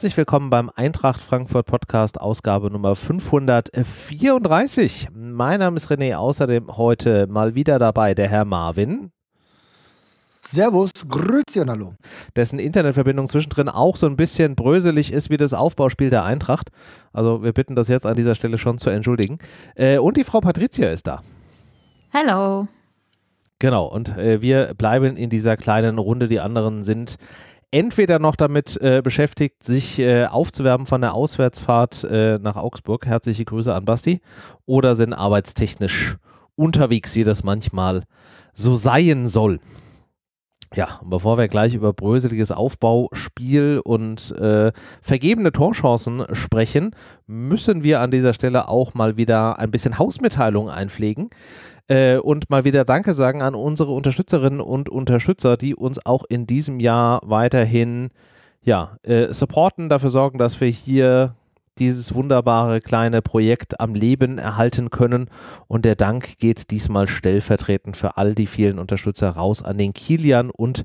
Herzlich willkommen beim Eintracht Frankfurt Podcast, Ausgabe Nummer 534. Mein Name ist René, außerdem heute mal wieder dabei der Herr Marvin. Servus, Grüezi und Hallo. Dessen Internetverbindung zwischendrin auch so ein bisschen bröselig ist wie das Aufbauspiel der Eintracht. Also wir bitten das jetzt an dieser Stelle schon zu entschuldigen. Äh, und die Frau Patricia ist da. Hallo. Genau, und äh, wir bleiben in dieser kleinen Runde. Die anderen sind entweder noch damit äh, beschäftigt, sich äh, aufzuwerben von der Auswärtsfahrt äh, nach Augsburg. Herzliche Grüße an Basti. Oder sind arbeitstechnisch unterwegs, wie das manchmal so sein soll. Ja, und bevor wir gleich über bröseliges Aufbauspiel und äh, vergebene Torchancen sprechen, müssen wir an dieser Stelle auch mal wieder ein bisschen Hausmitteilung einpflegen äh, und mal wieder Danke sagen an unsere Unterstützerinnen und Unterstützer, die uns auch in diesem Jahr weiterhin ja, äh, supporten, dafür sorgen, dass wir hier dieses wunderbare kleine Projekt am Leben erhalten können. Und der Dank geht diesmal stellvertretend für all die vielen Unterstützer raus an den Kilian und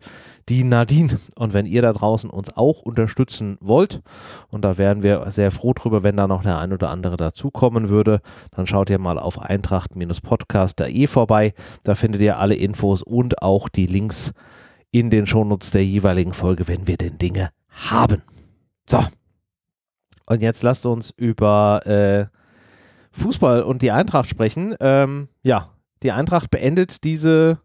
die Nadine. Und wenn ihr da draußen uns auch unterstützen wollt, und da wären wir sehr froh drüber, wenn da noch der ein oder andere dazukommen würde, dann schaut ihr mal auf eintracht-podcast.de vorbei. Da findet ihr alle Infos und auch die Links in den Shownotes der jeweiligen Folge, wenn wir denn Dinge haben. So, und jetzt lasst uns über äh, Fußball und die Eintracht sprechen. Ähm, ja, die Eintracht beendet diese,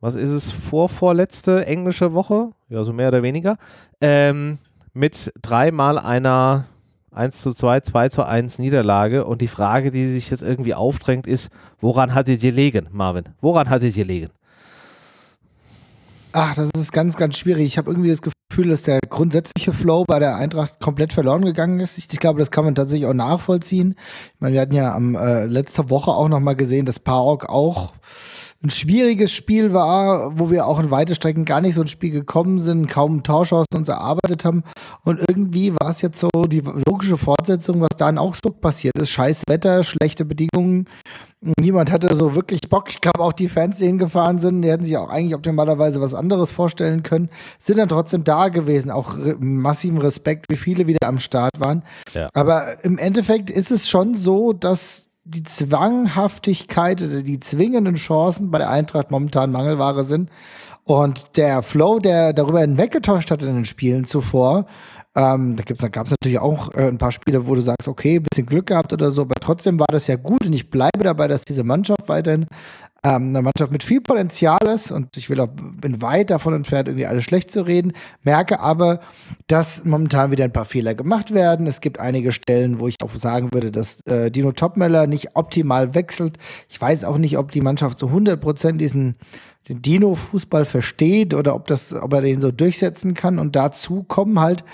was ist es, vorvorletzte englische Woche, ja, so mehr oder weniger, ähm, mit dreimal einer 1 zu 2, 2 zu 1 Niederlage. Und die Frage, die sich jetzt irgendwie aufdrängt, ist, woran hat sie gelegen, Marvin? Woran hat sie gelegen? Ach, das ist ganz, ganz schwierig. Ich habe irgendwie das Gefühl, dass der grundsätzliche Flow bei der Eintracht komplett verloren gegangen ist. Ich, ich glaube, das kann man tatsächlich auch nachvollziehen. Ich meine, wir hatten ja am äh, letzter Woche auch nochmal gesehen, dass Parok auch ein schwieriges Spiel war, wo wir auch in weite Strecken gar nicht so ins Spiel gekommen sind, kaum Tauschchancen uns erarbeitet haben. Und irgendwie war es jetzt so die logische Fortsetzung, was da in Augsburg passiert ist. Scheiß Wetter, schlechte Bedingungen. Niemand hatte so wirklich Bock. Ich glaube, auch die Fans, die hingefahren sind, die hätten sich auch eigentlich optimalerweise was anderes vorstellen können, sind dann trotzdem da gewesen. Auch re massiven Respekt, wie viele wieder am Start waren. Ja. Aber im Endeffekt ist es schon so, dass die Zwanghaftigkeit oder die zwingenden Chancen bei der Eintracht momentan Mangelware sind. Und der Flow, der darüber hinweggetäuscht hat in den Spielen zuvor, ähm, da gab es natürlich auch äh, ein paar Spiele, wo du sagst, okay, ein bisschen Glück gehabt oder so, aber trotzdem war das ja gut und ich bleibe dabei, dass diese Mannschaft weiterhin ähm, eine Mannschaft mit viel Potenzial ist und ich will auch, bin weit davon entfernt, irgendwie alles schlecht zu reden, merke aber, dass momentan wieder ein paar Fehler gemacht werden. Es gibt einige Stellen, wo ich auch sagen würde, dass äh, Dino Topmeller nicht optimal wechselt. Ich weiß auch nicht, ob die Mannschaft zu 100 Prozent diesen den Dino-Fußball versteht oder ob das, ob er den so durchsetzen kann. Und dazu kommen halt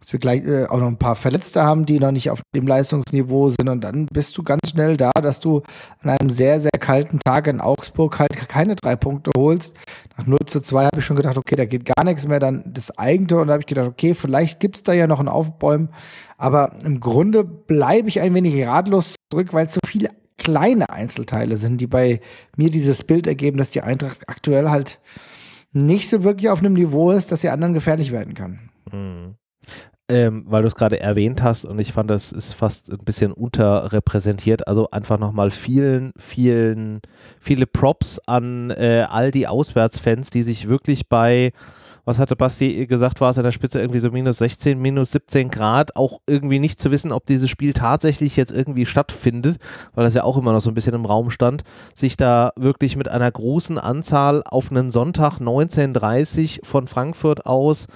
dass wir gleich äh, auch noch ein paar Verletzte haben, die noch nicht auf dem Leistungsniveau sind. Und dann bist du ganz schnell da, dass du an einem sehr, sehr kalten Tag in Augsburg halt keine drei Punkte holst. Nach 0 zu 2 habe ich schon gedacht, okay, da geht gar nichts mehr. Dann das Eigentor. Und da habe ich gedacht, okay, vielleicht gibt es da ja noch ein Aufbäumen. Aber im Grunde bleibe ich ein wenig ratlos zurück, weil es so viele kleine Einzelteile sind, die bei mir dieses Bild ergeben, dass die Eintracht aktuell halt nicht so wirklich auf einem Niveau ist, dass sie anderen gefährlich werden kann. Mhm ähm, weil du es gerade erwähnt hast und ich fand, das ist fast ein bisschen unterrepräsentiert. Also einfach nochmal vielen, vielen, viele Props an äh, all die Auswärtsfans, die sich wirklich bei, was hatte Basti gesagt, war es an der Spitze irgendwie so minus 16, minus 17 Grad, auch irgendwie nicht zu wissen, ob dieses Spiel tatsächlich jetzt irgendwie stattfindet, weil das ja auch immer noch so ein bisschen im Raum stand, sich da wirklich mit einer großen Anzahl auf einen Sonntag 19.30 von Frankfurt aus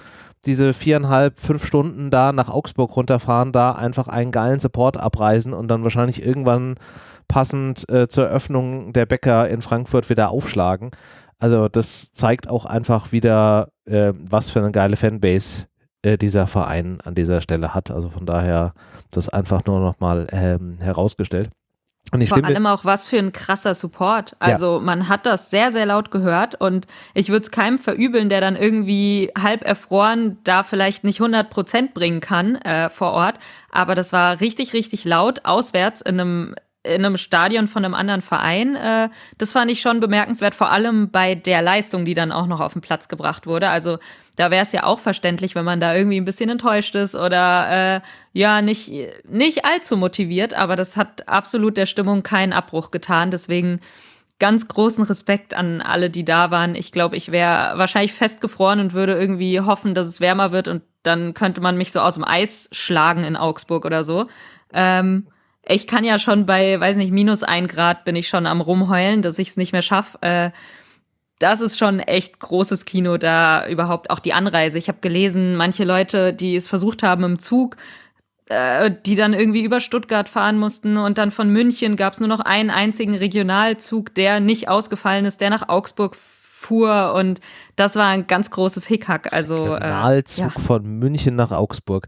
diese viereinhalb, fünf Stunden da nach Augsburg runterfahren, da einfach einen geilen Support abreisen und dann wahrscheinlich irgendwann passend äh, zur Eröffnung der Bäcker in Frankfurt wieder aufschlagen. Also das zeigt auch einfach wieder, äh, was für eine geile Fanbase äh, dieser Verein an dieser Stelle hat. Also von daher das einfach nur nochmal ähm, herausgestellt. Und Vor allem auch was für ein krasser Support. Also ja. man hat das sehr, sehr laut gehört und ich würde es keinem verübeln, der dann irgendwie halb erfroren da vielleicht nicht 100 Prozent bringen kann äh, vor Ort. Aber das war richtig, richtig laut auswärts in einem in einem Stadion von einem anderen Verein. Äh, das fand ich schon bemerkenswert, vor allem bei der Leistung, die dann auch noch auf den Platz gebracht wurde. Also da wäre es ja auch verständlich, wenn man da irgendwie ein bisschen enttäuscht ist oder äh, ja nicht, nicht allzu motiviert, aber das hat absolut der Stimmung keinen Abbruch getan. Deswegen ganz großen Respekt an alle, die da waren. Ich glaube, ich wäre wahrscheinlich festgefroren und würde irgendwie hoffen, dass es wärmer wird und dann könnte man mich so aus dem Eis schlagen in Augsburg oder so. Ähm, ich kann ja schon bei, weiß nicht, minus ein Grad bin ich schon am rumheulen, dass ich es nicht mehr schaffe. Äh, das ist schon echt großes Kino da überhaupt auch die Anreise. Ich habe gelesen, manche Leute, die es versucht haben im Zug, äh, die dann irgendwie über Stuttgart fahren mussten und dann von München gab es nur noch einen einzigen Regionalzug, der nicht ausgefallen ist, der nach Augsburg fuhr und das war ein ganz großes Hickhack. Also äh, Regionalzug äh, ja. von München nach Augsburg.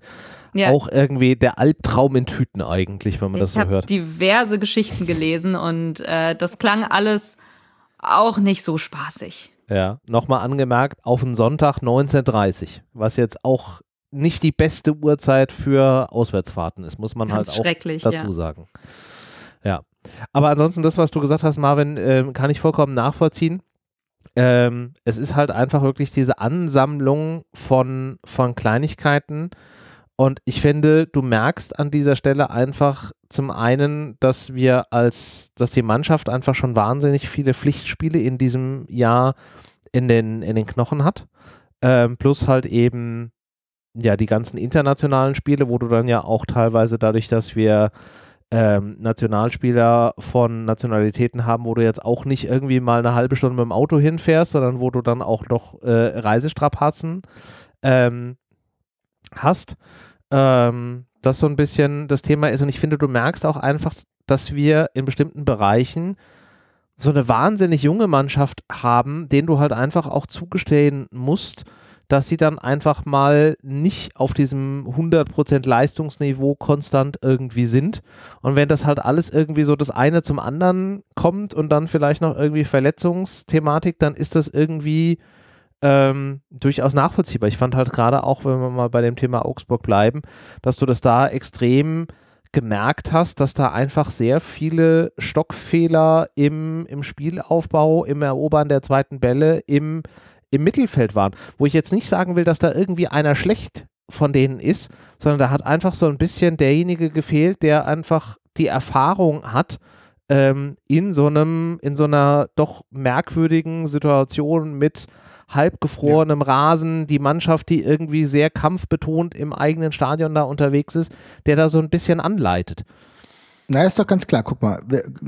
Ja. Auch irgendwie der Albtraum in Tüten eigentlich, wenn man ich das so hört. Ich habe diverse Geschichten gelesen und äh, das klang alles auch nicht so spaßig. Ja, nochmal angemerkt, auf den Sonntag 19.30 was jetzt auch nicht die beste Uhrzeit für Auswärtsfahrten ist, muss man Ganz halt auch dazu ja. sagen. Ja, aber ansonsten das, was du gesagt hast, Marvin, äh, kann ich vollkommen nachvollziehen. Ähm, es ist halt einfach wirklich diese Ansammlung von, von Kleinigkeiten, und ich finde, du merkst an dieser Stelle einfach zum einen, dass wir als, dass die Mannschaft einfach schon wahnsinnig viele Pflichtspiele in diesem Jahr in den, in den Knochen hat. Ähm, plus halt eben, ja, die ganzen internationalen Spiele, wo du dann ja auch teilweise dadurch, dass wir ähm, Nationalspieler von Nationalitäten haben, wo du jetzt auch nicht irgendwie mal eine halbe Stunde mit dem Auto hinfährst, sondern wo du dann auch noch äh, Reisestrapazen ähm, hast ähm, das so ein bisschen das Thema ist. Und ich finde, du merkst auch einfach, dass wir in bestimmten Bereichen so eine wahnsinnig junge Mannschaft haben, denen du halt einfach auch zugestehen musst, dass sie dann einfach mal nicht auf diesem 100% Leistungsniveau konstant irgendwie sind. Und wenn das halt alles irgendwie so das eine zum anderen kommt und dann vielleicht noch irgendwie Verletzungsthematik, dann ist das irgendwie ähm, durchaus nachvollziehbar. Ich fand halt gerade auch, wenn wir mal bei dem Thema Augsburg bleiben, dass du das da extrem gemerkt hast, dass da einfach sehr viele Stockfehler im, im Spielaufbau, im Erobern der zweiten Bälle, im, im Mittelfeld waren. Wo ich jetzt nicht sagen will, dass da irgendwie einer schlecht von denen ist, sondern da hat einfach so ein bisschen derjenige gefehlt, der einfach die Erfahrung hat, ähm, in so einem, in so einer doch merkwürdigen Situation mit halbgefrorenem ja. Rasen, die Mannschaft, die irgendwie sehr kampfbetont im eigenen Stadion da unterwegs ist, der da so ein bisschen anleitet. Na, ist doch ganz klar. Guck mal,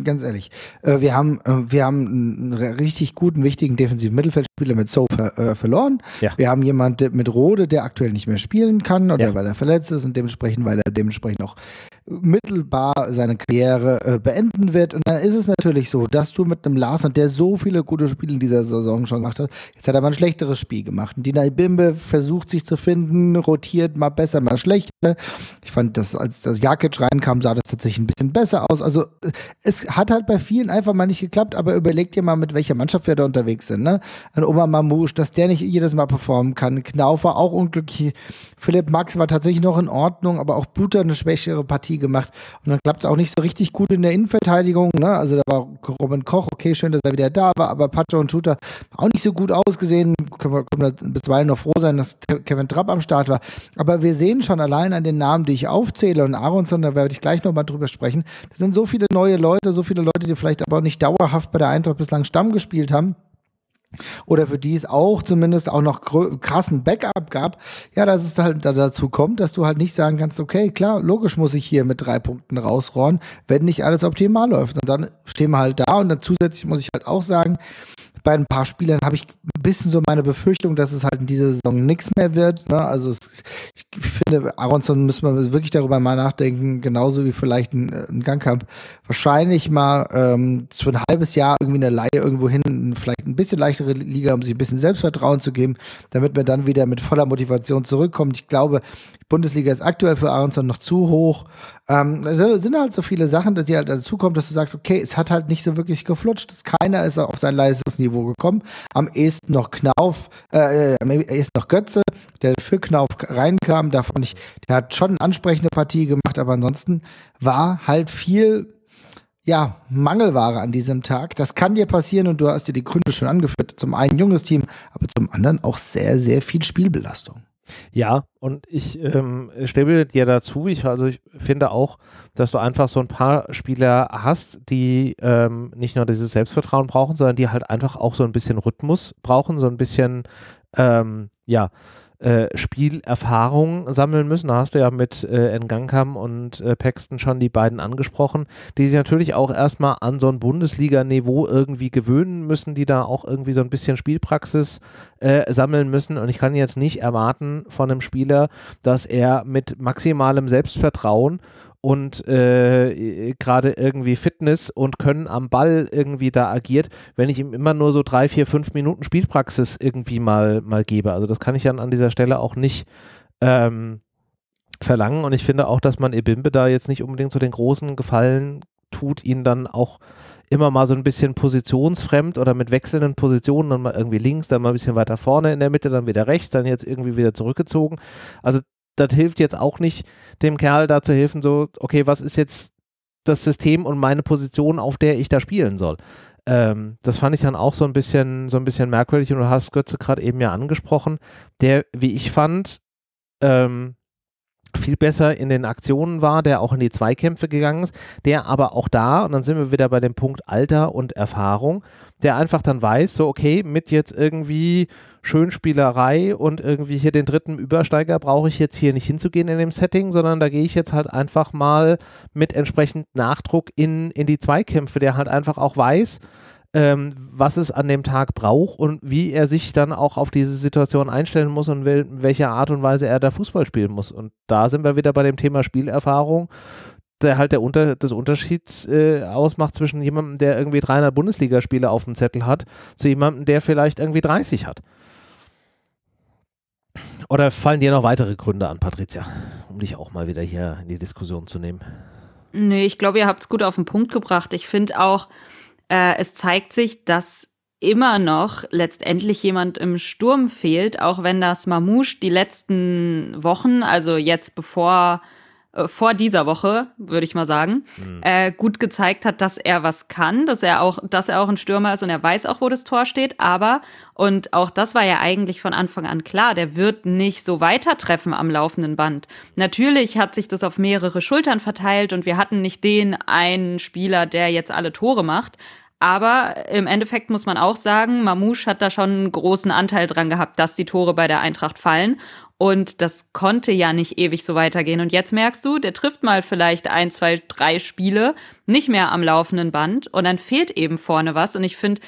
ganz ehrlich, äh, wir haben, äh, wir haben einen richtig guten, wichtigen defensiven Mittelfeldspieler mit So ver, äh, verloren. Ja. Wir haben jemanden mit Rode, der aktuell nicht mehr spielen kann oder ja. weil er verletzt ist und dementsprechend, weil er dementsprechend auch mittelbar seine Karriere äh, beenden wird. Und dann ist es natürlich so, dass du mit einem Larsen, der so viele gute Spiele in dieser Saison schon gemacht hat, jetzt hat er mal ein schlechteres Spiel gemacht. Und Dina Bimbe versucht sich zu finden, rotiert mal besser, mal schlechter. Ich fand, dass als das Jakic reinkam, sah das tatsächlich ein bisschen besser aus. Also es hat halt bei vielen einfach mal nicht geklappt, aber überleg dir mal, mit welcher Mannschaft wir da unterwegs sind. Ne? Ein Oma Mamouche, dass der nicht jedes Mal performen kann. Knauf war auch unglücklich. Philipp Max war tatsächlich noch in Ordnung, aber auch Buter eine schwächere Partie gemacht. Und dann klappt es auch nicht so richtig gut in der Innenverteidigung. Ne? Also da war Robin Koch, okay, schön, dass er wieder da war, aber Pacho und Tuta auch nicht so gut ausgesehen. Können wir, können wir bisweilen noch froh sein, dass Kevin Trapp am Start war. Aber wir sehen schon allein an den Namen, die ich aufzähle und Aronson, da werde ich gleich nochmal drüber sprechen. Das sind so viele neue Leute, so viele Leute, die vielleicht aber auch nicht dauerhaft bei der Eintracht bislang Stamm gespielt haben oder für die es auch zumindest auch noch krassen Backup gab, ja, dass es halt dazu kommt, dass du halt nicht sagen kannst, okay, klar, logisch muss ich hier mit drei Punkten rausrohren, wenn nicht alles optimal läuft. Und dann stehen wir halt da und dann zusätzlich muss ich halt auch sagen, bei ein paar Spielern habe ich ein bisschen so meine Befürchtung, dass es halt in dieser Saison nichts mehr wird. Ne? Also es, ich finde, Aronson müssen wir wirklich darüber mal nachdenken, genauso wie vielleicht ein, ein Gangkamp. Wahrscheinlich mal ähm, für ein halbes Jahr irgendwie eine Laie irgendwo hin, vielleicht ein bisschen leichtere Liga, um sich ein bisschen Selbstvertrauen zu geben, damit man dann wieder mit voller Motivation zurückkommt. Ich glaube, die Bundesliga ist aktuell für Aronson noch zu hoch. Ähm, es sind halt so viele Sachen, die halt dazu kommen, dass du sagst, okay, es hat halt nicht so wirklich geflutscht. Keiner ist auf sein Leistungsniveau gekommen. Am ehesten noch Knauf, äh, am ehesten noch Götze, der für Knauf reinkam. Davon ich, der hat schon eine ansprechende Partie gemacht, aber ansonsten war halt viel ja, Mangelware an diesem Tag. Das kann dir passieren und du hast dir die Gründe schon angeführt. Zum einen junges Team, aber zum anderen auch sehr, sehr viel Spielbelastung. Ja, und ich ähm, stimme dir dazu. Ich, also ich finde auch, dass du einfach so ein paar Spieler hast, die ähm, nicht nur dieses Selbstvertrauen brauchen, sondern die halt einfach auch so ein bisschen Rhythmus brauchen, so ein bisschen, ähm, ja, äh, Spielerfahrung sammeln müssen. Da hast du ja mit äh, Ngankam und äh, Paxton schon die beiden angesprochen, die sich natürlich auch erstmal an so ein Bundesliga-Niveau irgendwie gewöhnen müssen, die da auch irgendwie so ein bisschen Spielpraxis äh, sammeln müssen. Und ich kann jetzt nicht erwarten von einem Spieler, dass er mit maximalem Selbstvertrauen und äh, gerade irgendwie Fitness und Können am Ball irgendwie da agiert, wenn ich ihm immer nur so drei, vier, fünf Minuten Spielpraxis irgendwie mal, mal gebe. Also das kann ich dann an dieser Stelle auch nicht ähm, verlangen und ich finde auch, dass man Ebimbe da jetzt nicht unbedingt so den großen Gefallen tut, ihn dann auch immer mal so ein bisschen positionsfremd oder mit wechselnden Positionen, dann mal irgendwie links, dann mal ein bisschen weiter vorne in der Mitte, dann wieder rechts, dann jetzt irgendwie wieder zurückgezogen. Also das hilft jetzt auch nicht, dem Kerl da zu helfen, so, okay, was ist jetzt das System und meine Position, auf der ich da spielen soll. Ähm, das fand ich dann auch so ein bisschen, so ein bisschen merkwürdig und du hast Götze gerade eben ja angesprochen, der, wie ich fand, ähm, viel besser in den Aktionen war, der auch in die Zweikämpfe gegangen ist, der aber auch da, und dann sind wir wieder bei dem Punkt Alter und Erfahrung, der einfach dann weiß, so okay, mit jetzt irgendwie Schönspielerei und irgendwie hier den dritten Übersteiger brauche ich jetzt hier nicht hinzugehen in dem Setting, sondern da gehe ich jetzt halt einfach mal mit entsprechend Nachdruck in, in die Zweikämpfe, der halt einfach auch weiß, ähm, was es an dem Tag braucht und wie er sich dann auch auf diese Situation einstellen muss und in welcher Art und Weise er da Fußball spielen muss. Und da sind wir wieder bei dem Thema Spielerfahrung der halt der Unter das Unterschied äh, ausmacht zwischen jemandem, der irgendwie 300 Bundesligaspiele auf dem Zettel hat, zu jemandem, der vielleicht irgendwie 30 hat. Oder fallen dir noch weitere Gründe an, Patricia, um dich auch mal wieder hier in die Diskussion zu nehmen? Nee, ich glaube, ihr habt es gut auf den Punkt gebracht. Ich finde auch, äh, es zeigt sich, dass immer noch letztendlich jemand im Sturm fehlt, auch wenn das Mamouche die letzten Wochen, also jetzt bevor äh, vor dieser Woche, würde ich mal sagen, mhm. äh, gut gezeigt hat, dass er was kann, dass er auch, dass er auch ein Stürmer ist und er weiß auch, wo das Tor steht. Aber, und auch das war ja eigentlich von Anfang an klar, der wird nicht so weitertreffen am laufenden Band. Natürlich hat sich das auf mehrere Schultern verteilt und wir hatten nicht den einen Spieler, der jetzt alle Tore macht. Aber im Endeffekt muss man auch sagen, Mamouche hat da schon einen großen Anteil dran gehabt, dass die Tore bei der Eintracht fallen. Und das konnte ja nicht ewig so weitergehen. Und jetzt merkst du, der trifft mal vielleicht ein, zwei, drei Spiele nicht mehr am laufenden Band und dann fehlt eben vorne was. Und ich finde,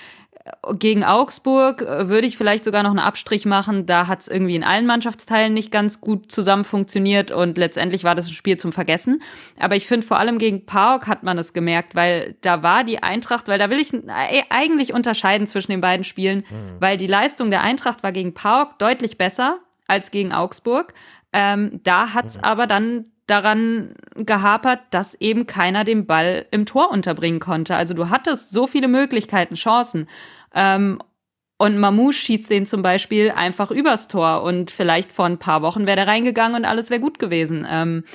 gegen Augsburg äh, würde ich vielleicht sogar noch einen Abstrich machen. Da hat es irgendwie in allen Mannschaftsteilen nicht ganz gut zusammen funktioniert und letztendlich war das ein Spiel zum Vergessen. Aber ich finde, vor allem gegen PAOK hat man es gemerkt, weil da war die Eintracht, weil da will ich äh, eigentlich unterscheiden zwischen den beiden Spielen, mhm. weil die Leistung der Eintracht war gegen PAOK deutlich besser als gegen Augsburg. Ähm, da hat es mhm. aber dann daran gehapert, dass eben keiner den Ball im Tor unterbringen konnte. Also du hattest so viele Möglichkeiten, Chancen. Ähm, und Mamouche schießt den zum Beispiel einfach übers Tor und vielleicht vor ein paar Wochen wäre der reingegangen und alles wäre gut gewesen. Ähm,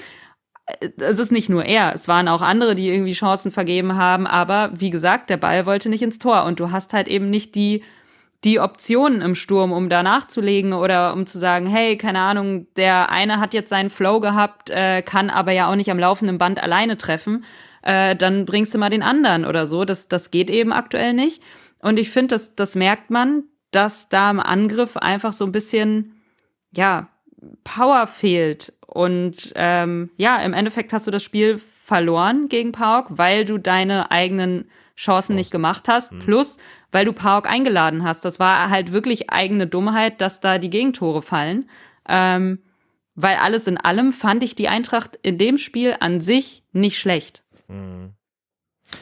es ist nicht nur er, es waren auch andere, die irgendwie Chancen vergeben haben, aber wie gesagt, der Ball wollte nicht ins Tor und du hast halt eben nicht die die Optionen im Sturm, um da nachzulegen oder um zu sagen, hey, keine Ahnung, der eine hat jetzt seinen Flow gehabt, äh, kann aber ja auch nicht am laufenden Band alleine treffen, äh, dann bringst du mal den anderen oder so. Das, das geht eben aktuell nicht. Und ich finde, das, das merkt man, dass da im Angriff einfach so ein bisschen, ja, Power fehlt. Und ähm, ja, im Endeffekt hast du das Spiel verloren gegen Pauk, weil du deine eigenen Chancen nicht gemacht hast, mhm. plus weil du Pauk eingeladen hast. Das war halt wirklich eigene Dummheit, dass da die Gegentore fallen. Ähm, weil alles in allem fand ich die Eintracht in dem Spiel an sich nicht schlecht. Mhm.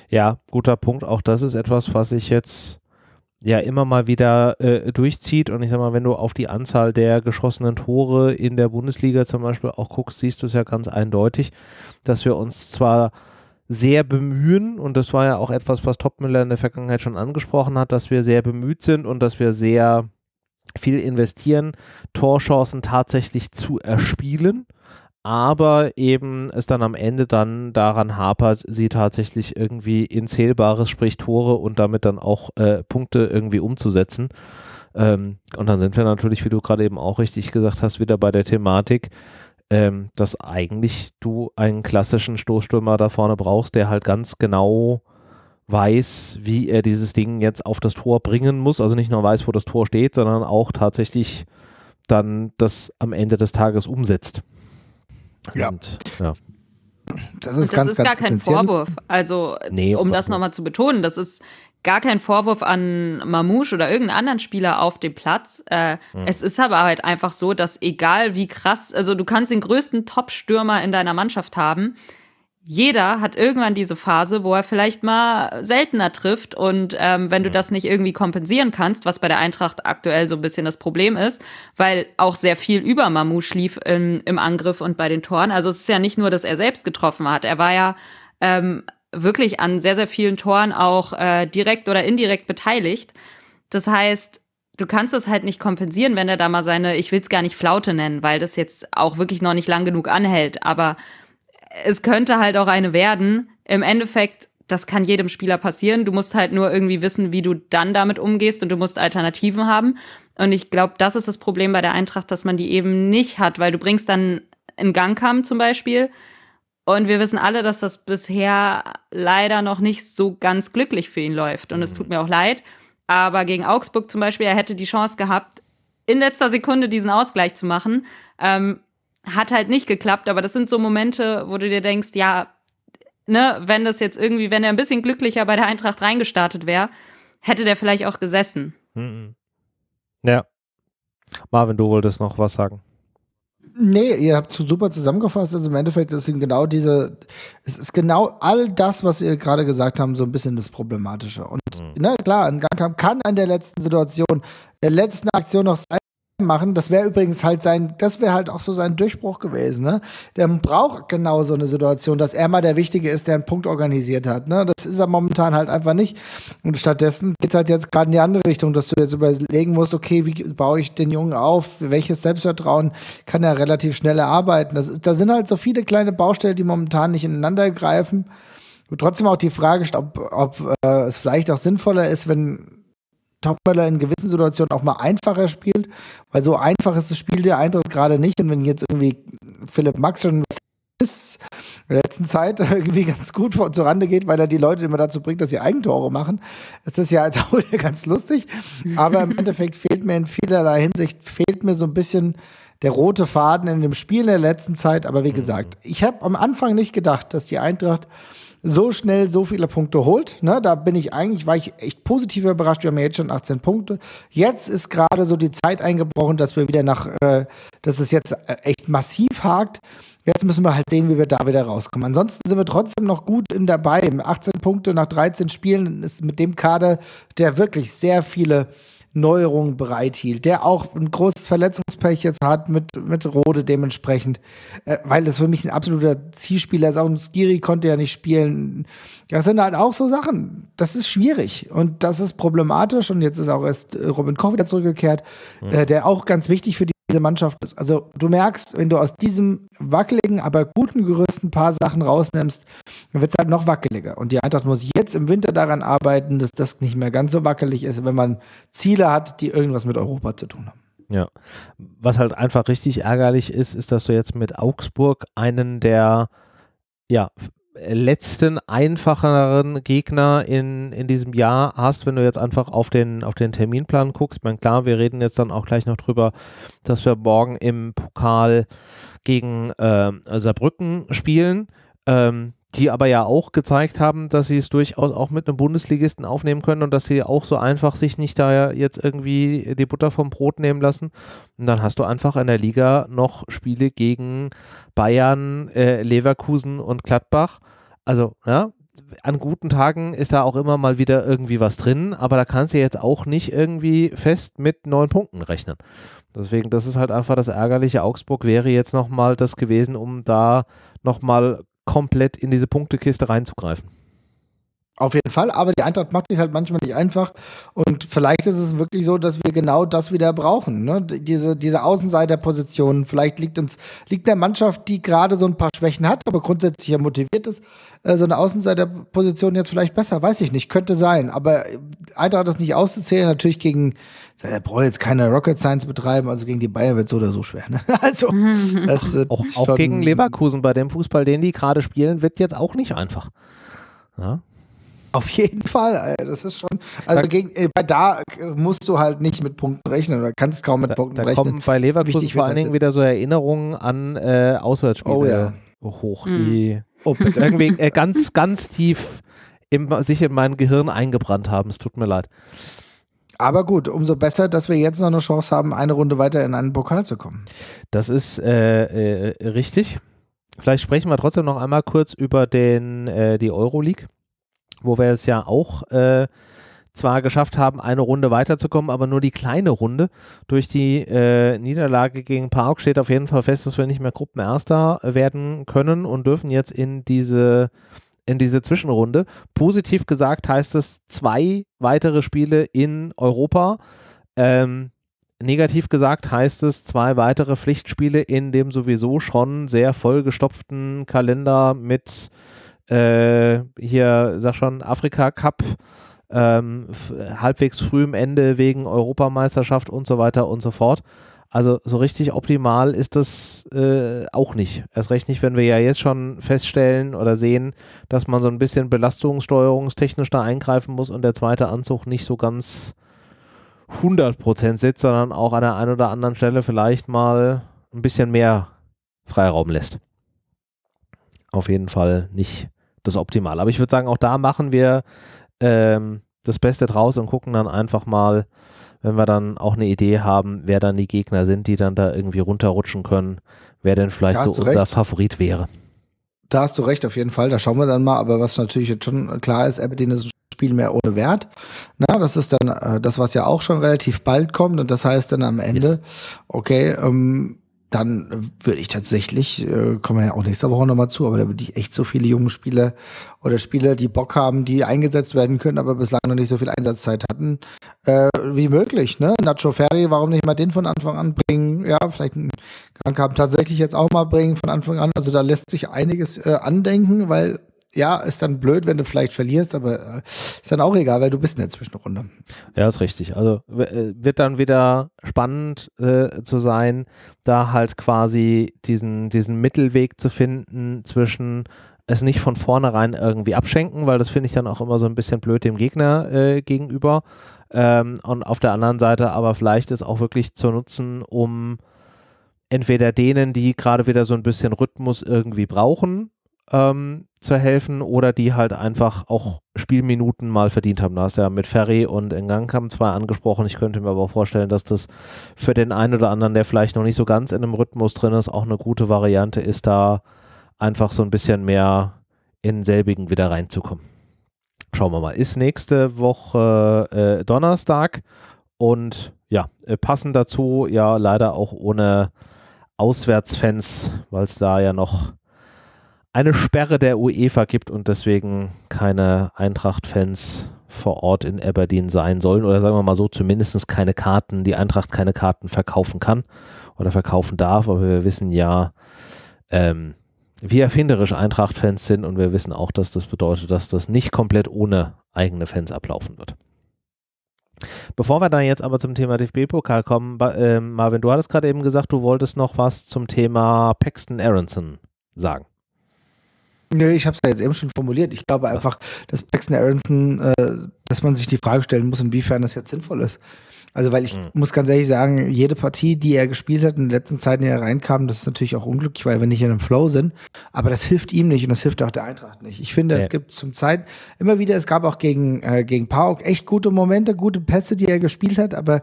Ja, guter Punkt. Auch das ist etwas, was ich jetzt ja immer mal wieder äh, durchzieht. Und ich sag mal, wenn du auf die Anzahl der geschossenen Tore in der Bundesliga zum Beispiel auch guckst, siehst du es ja ganz eindeutig, dass wir uns zwar sehr bemühen, und das war ja auch etwas, was Topmüller in der Vergangenheit schon angesprochen hat, dass wir sehr bemüht sind und dass wir sehr viel investieren, Torchancen tatsächlich zu erspielen aber eben es dann am Ende dann daran hapert, sie tatsächlich irgendwie in zählbares, sprich Tore und damit dann auch äh, Punkte irgendwie umzusetzen. Ähm, und dann sind wir natürlich, wie du gerade eben auch richtig gesagt hast, wieder bei der Thematik, ähm, dass eigentlich du einen klassischen Stoßstürmer da vorne brauchst, der halt ganz genau weiß, wie er dieses Ding jetzt auf das Tor bringen muss. Also nicht nur weiß, wo das Tor steht, sondern auch tatsächlich dann das am Ende des Tages umsetzt. Ja. Und, ja. Das ist, das ganz, ist gar kein Vorwurf. Also, nee, um das nochmal zu betonen, das ist gar kein Vorwurf an Mamouche oder irgendeinen anderen Spieler auf dem Platz. Äh, hm. Es ist aber halt einfach so, dass egal wie krass, also du kannst den größten Top-Stürmer in deiner Mannschaft haben, jeder hat irgendwann diese Phase, wo er vielleicht mal seltener trifft. Und ähm, wenn du das nicht irgendwie kompensieren kannst, was bei der Eintracht aktuell so ein bisschen das Problem ist, weil auch sehr viel über Mamouche lief im, im Angriff und bei den Toren. Also es ist ja nicht nur, dass er selbst getroffen hat. Er war ja ähm, wirklich an sehr, sehr vielen Toren auch äh, direkt oder indirekt beteiligt. Das heißt, du kannst es halt nicht kompensieren, wenn er da mal seine, ich will es gar nicht Flaute nennen, weil das jetzt auch wirklich noch nicht lang genug anhält. Aber es könnte halt auch eine werden. Im Endeffekt, das kann jedem Spieler passieren. Du musst halt nur irgendwie wissen, wie du dann damit umgehst und du musst Alternativen haben. Und ich glaube, das ist das Problem bei der Eintracht, dass man die eben nicht hat, weil du bringst dann einen Gangkamm zum Beispiel. Und wir wissen alle, dass das bisher leider noch nicht so ganz glücklich für ihn läuft. Und es tut mir auch leid. Aber gegen Augsburg zum Beispiel, er hätte die Chance gehabt, in letzter Sekunde diesen Ausgleich zu machen. Ähm, hat halt nicht geklappt, aber das sind so Momente, wo du dir denkst, ja, ne, wenn das jetzt irgendwie, wenn er ein bisschen glücklicher bei der Eintracht reingestartet wäre, hätte der vielleicht auch gesessen. Mhm. Ja. Marvin, du wolltest noch was sagen. Nee, ihr habt es super zusammengefasst. Also im Endeffekt ist genau diese, es ist genau all das, was ihr gerade gesagt habt, so ein bisschen das Problematische. Und mhm. na ne, klar, ein Gang kann an der letzten Situation, der letzten Aktion noch sein, machen. Das wäre übrigens halt sein, das wäre halt auch so sein Durchbruch gewesen. Ne? Der braucht genau so eine Situation, dass er mal der Wichtige ist, der einen Punkt organisiert hat. Ne? Das ist er momentan halt einfach nicht. Und stattdessen geht es halt jetzt gerade in die andere Richtung, dass du jetzt überlegen musst, okay, wie baue ich den Jungen auf? Welches Selbstvertrauen kann er relativ schnell erarbeiten? Das, da sind halt so viele kleine Baustellen, die momentan nicht ineinander greifen. Und trotzdem auch die Frage, ob, ob äh, es vielleicht auch sinnvoller ist, wenn Topmöller in gewissen Situationen auch mal einfacher spielt, weil so einfach ist das Spiel der Eintritt gerade nicht. Und wenn jetzt irgendwie Philipp Max schon ist, in der letzten Zeit irgendwie ganz gut vor, zurande geht, weil er die Leute immer dazu bringt, dass sie Eigentore machen. Das ist ja auch ganz lustig. Aber im Endeffekt fehlt mir in vielerlei Hinsicht, fehlt mir so ein bisschen der rote Faden in dem Spiel in der letzten Zeit. Aber wie gesagt, ich habe am Anfang nicht gedacht, dass die Eintracht so schnell so viele Punkte holt. Ne, da bin ich eigentlich, war ich echt positiv überrascht. Wir haben ja jetzt schon 18 Punkte. Jetzt ist gerade so die Zeit eingebrochen, dass wir wieder nach, äh, dass es jetzt äh, echt massiv hakt. Jetzt müssen wir halt sehen, wie wir da wieder rauskommen. Ansonsten sind wir trotzdem noch gut in dabei. 18 Punkte nach 13 Spielen ist mit dem Kader, der wirklich sehr viele Neuerungen bereithielt, der auch ein großes Verletzungspech jetzt hat mit, mit Rode dementsprechend, äh, weil das für mich ein absoluter Zielspieler ist. Auch ein Skiri konnte ja nicht spielen. Das sind halt auch so Sachen, das ist schwierig und das ist problematisch und jetzt ist auch erst äh, Robin Koch wieder zurückgekehrt, mhm. äh, der auch ganz wichtig für die diese Mannschaft ist. Also du merkst, wenn du aus diesem wackeligen, aber guten Gerüst ein paar Sachen rausnimmst, dann wird es halt noch wackeliger. Und die Eintracht muss jetzt im Winter daran arbeiten, dass das nicht mehr ganz so wackelig ist, wenn man Ziele hat, die irgendwas mit Europa zu tun haben. Ja, was halt einfach richtig ärgerlich ist, ist, dass du jetzt mit Augsburg einen der ja, letzten einfacheren Gegner in, in diesem Jahr hast, wenn du jetzt einfach auf den, auf den Terminplan guckst. Ich meine, klar, wir reden jetzt dann auch gleich noch drüber, dass wir morgen im Pokal gegen äh, Saarbrücken spielen. Ähm, die aber ja auch gezeigt haben, dass sie es durchaus auch mit einem Bundesligisten aufnehmen können und dass sie auch so einfach sich nicht da jetzt irgendwie die Butter vom Brot nehmen lassen. Und dann hast du einfach in der Liga noch Spiele gegen Bayern, äh, Leverkusen und Gladbach. Also, ja, an guten Tagen ist da auch immer mal wieder irgendwie was drin, aber da kannst du jetzt auch nicht irgendwie fest mit neun Punkten rechnen. Deswegen, das ist halt einfach das ärgerliche. Augsburg wäre jetzt nochmal das gewesen, um da nochmal komplett in diese Punktekiste reinzugreifen. Auf jeden Fall, aber die Eintracht macht sich halt manchmal nicht einfach. Und vielleicht ist es wirklich so, dass wir genau das wieder brauchen. Ne? Diese, diese Außenseiterposition. Vielleicht liegt uns, liegt der Mannschaft, die gerade so ein paar Schwächen hat, aber grundsätzlich ja motiviert ist, äh, so eine Außenseiterposition jetzt vielleicht besser. Weiß ich nicht. Könnte sein. Aber Eintracht ist nicht auszuzählen. Natürlich gegen, er braucht jetzt keine Rocket Science betreiben, also gegen die Bayern wird es so oder so schwer. Ne? Also, das, äh, auch, auch gegen Leverkusen bei dem Fußball, den die gerade spielen, wird jetzt auch nicht einfach. Ja. Auf jeden Fall, das ist schon. Also gegen, äh, bei da musst du halt nicht mit Punkten rechnen oder kannst kaum mit da, Punkten da rechnen. Da kommen bei Leverkusen vor allen Dingen wieder so Erinnerungen an äh, Auswärtsspiele oh, ja. hoch, mhm. die oh, irgendwie äh, ganz, ganz tief im, sich in mein Gehirn eingebrannt haben. Es tut mir leid. Aber gut, umso besser, dass wir jetzt noch eine Chance haben, eine Runde weiter in einen Pokal zu kommen. Das ist äh, äh richtig. Vielleicht sprechen wir trotzdem noch einmal kurz über den, äh, die Euroleague wo wir es ja auch äh, zwar geschafft haben, eine Runde weiterzukommen, aber nur die kleine Runde. Durch die äh, Niederlage gegen Park steht auf jeden Fall fest, dass wir nicht mehr Gruppenerster werden können und dürfen jetzt in diese, in diese Zwischenrunde. Positiv gesagt heißt es zwei weitere Spiele in Europa. Ähm, negativ gesagt heißt es zwei weitere Pflichtspiele in dem sowieso schon sehr vollgestopften Kalender mit äh, hier, sag schon, Afrika Cup, ähm, halbwegs früh im Ende wegen Europameisterschaft und so weiter und so fort. Also so richtig optimal ist das äh, auch nicht. Erst recht nicht, wenn wir ja jetzt schon feststellen oder sehen, dass man so ein bisschen belastungssteuerungstechnisch da eingreifen muss und der zweite Anzug nicht so ganz 100% sitzt, sondern auch an der einen oder anderen Stelle vielleicht mal ein bisschen mehr Freiraum lässt. Auf jeden Fall nicht das Optimale. Aber ich würde sagen, auch da machen wir ähm, das Beste draus und gucken dann einfach mal, wenn wir dann auch eine Idee haben, wer dann die Gegner sind, die dann da irgendwie runterrutschen können, wer denn vielleicht so unser recht. Favorit wäre. Da hast du recht, auf jeden Fall. Da schauen wir dann mal. Aber was natürlich jetzt schon klar ist, Aberdeen ist ein Spiel mehr ohne Wert. Na, das ist dann äh, das, was ja auch schon relativ bald kommt. Und das heißt dann am Ende, yes. okay, ähm, dann würde ich tatsächlich, äh, kommen wir ja auch nächste Woche nochmal zu, aber da würde ich echt so viele junge Spieler oder Spieler, die Bock haben, die eingesetzt werden können, aber bislang noch nicht so viel Einsatzzeit hatten, äh, wie möglich. Ne? Nacho Ferri, warum nicht mal den von Anfang an bringen? Ja, vielleicht einen Krankhaben tatsächlich jetzt auch mal bringen von Anfang an. Also da lässt sich einiges äh, andenken, weil ja, ist dann blöd, wenn du vielleicht verlierst, aber äh, ist dann auch egal, weil du bist in der Zwischenrunde. Ja, ist richtig. Also äh, wird dann wieder spannend äh, zu sein, da halt quasi diesen, diesen Mittelweg zu finden zwischen es nicht von vornherein irgendwie abschenken, weil das finde ich dann auch immer so ein bisschen blöd dem Gegner äh, gegenüber. Ähm, und auf der anderen Seite aber vielleicht es auch wirklich zu nutzen, um entweder denen, die gerade wieder so ein bisschen Rhythmus irgendwie brauchen, ähm, zu helfen oder die halt einfach auch Spielminuten mal verdient haben. Da hast du ja mit Ferry und Ngangkam zwar angesprochen. Ich könnte mir aber auch vorstellen, dass das für den einen oder anderen, der vielleicht noch nicht so ganz in einem Rhythmus drin ist, auch eine gute Variante ist, da einfach so ein bisschen mehr in selbigen wieder reinzukommen. Schauen wir mal. Ist nächste Woche äh, Donnerstag und ja, äh, passend dazu ja leider auch ohne Auswärtsfans, weil es da ja noch eine Sperre der UEFA gibt und deswegen keine Eintracht-Fans vor Ort in Aberdeen sein sollen oder sagen wir mal so, zumindest keine Karten, die Eintracht keine Karten verkaufen kann oder verkaufen darf, aber wir wissen ja, ähm, wie erfinderisch Eintracht-Fans sind und wir wissen auch, dass das bedeutet, dass das nicht komplett ohne eigene Fans ablaufen wird. Bevor wir dann jetzt aber zum Thema DFB-Pokal kommen, äh, Marvin, du hattest gerade eben gesagt, du wolltest noch was zum Thema Paxton Aronson sagen. Nö, ich habe es ja jetzt eben schon formuliert. Ich glaube einfach, dass Paxton Aronson, äh, dass man sich die Frage stellen muss, inwiefern das jetzt sinnvoll ist. Also, weil ich mhm. muss ganz ehrlich sagen, jede Partie, die er gespielt hat in den letzten Zeiten, die er reinkam, das ist natürlich auch unglücklich, weil wir nicht in einem Flow sind. Aber das hilft ihm nicht und das hilft auch der Eintracht nicht. Ich finde, ja. es gibt zum Zeit immer wieder, es gab auch gegen, äh, gegen Pauk echt gute Momente, gute Pässe, die er gespielt hat, aber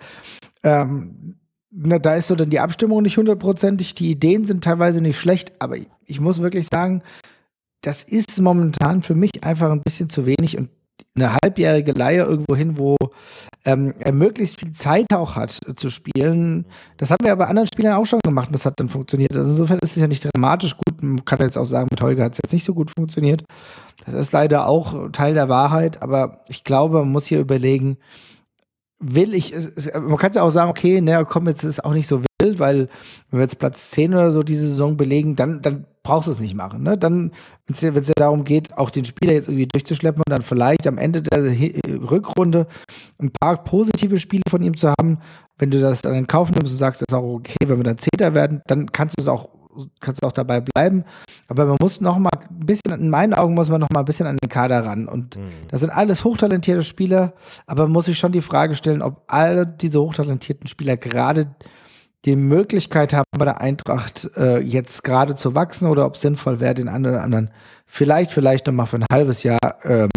ähm, na, da ist so dann die Abstimmung nicht hundertprozentig. Die Ideen sind teilweise nicht schlecht, aber ich muss wirklich sagen, das ist momentan für mich einfach ein bisschen zu wenig und eine halbjährige Leihe irgendwo hin, wo ähm, er möglichst viel Zeit auch hat äh, zu spielen. Das haben wir aber anderen Spielern auch schon gemacht und das hat dann funktioniert. Also insofern ist es ja nicht dramatisch gut. Man kann jetzt auch sagen, mit Holger hat es jetzt nicht so gut funktioniert. Das ist leider auch Teil der Wahrheit, aber ich glaube, man muss hier überlegen, will ich, es, es, man kann ja auch sagen, okay, naja, komm, jetzt ist es auch nicht so wild, weil wenn wir jetzt Platz 10 oder so diese Saison belegen, dann, dann brauchst du es nicht machen. Ne? Dann, wenn es ja, ja darum geht, auch den Spieler jetzt irgendwie durchzuschleppen und dann vielleicht am Ende der Rückrunde ein paar positive Spiele von ihm zu haben, wenn du das dann in Kauf nimmst und sagst, das ist auch okay, wenn wir dann Zehnter werden, dann kannst du es auch kannst du auch dabei bleiben. Aber man muss noch mal ein bisschen, in meinen Augen muss man noch mal ein bisschen an den Kader ran. Und mhm. das sind alles hochtalentierte Spieler, aber man muss sich schon die Frage stellen, ob alle diese hochtalentierten Spieler gerade die Möglichkeit haben, bei der Eintracht äh, jetzt gerade zu wachsen oder ob es sinnvoll wäre, den einen oder anderen vielleicht, vielleicht noch mal für ein halbes Jahr ähm,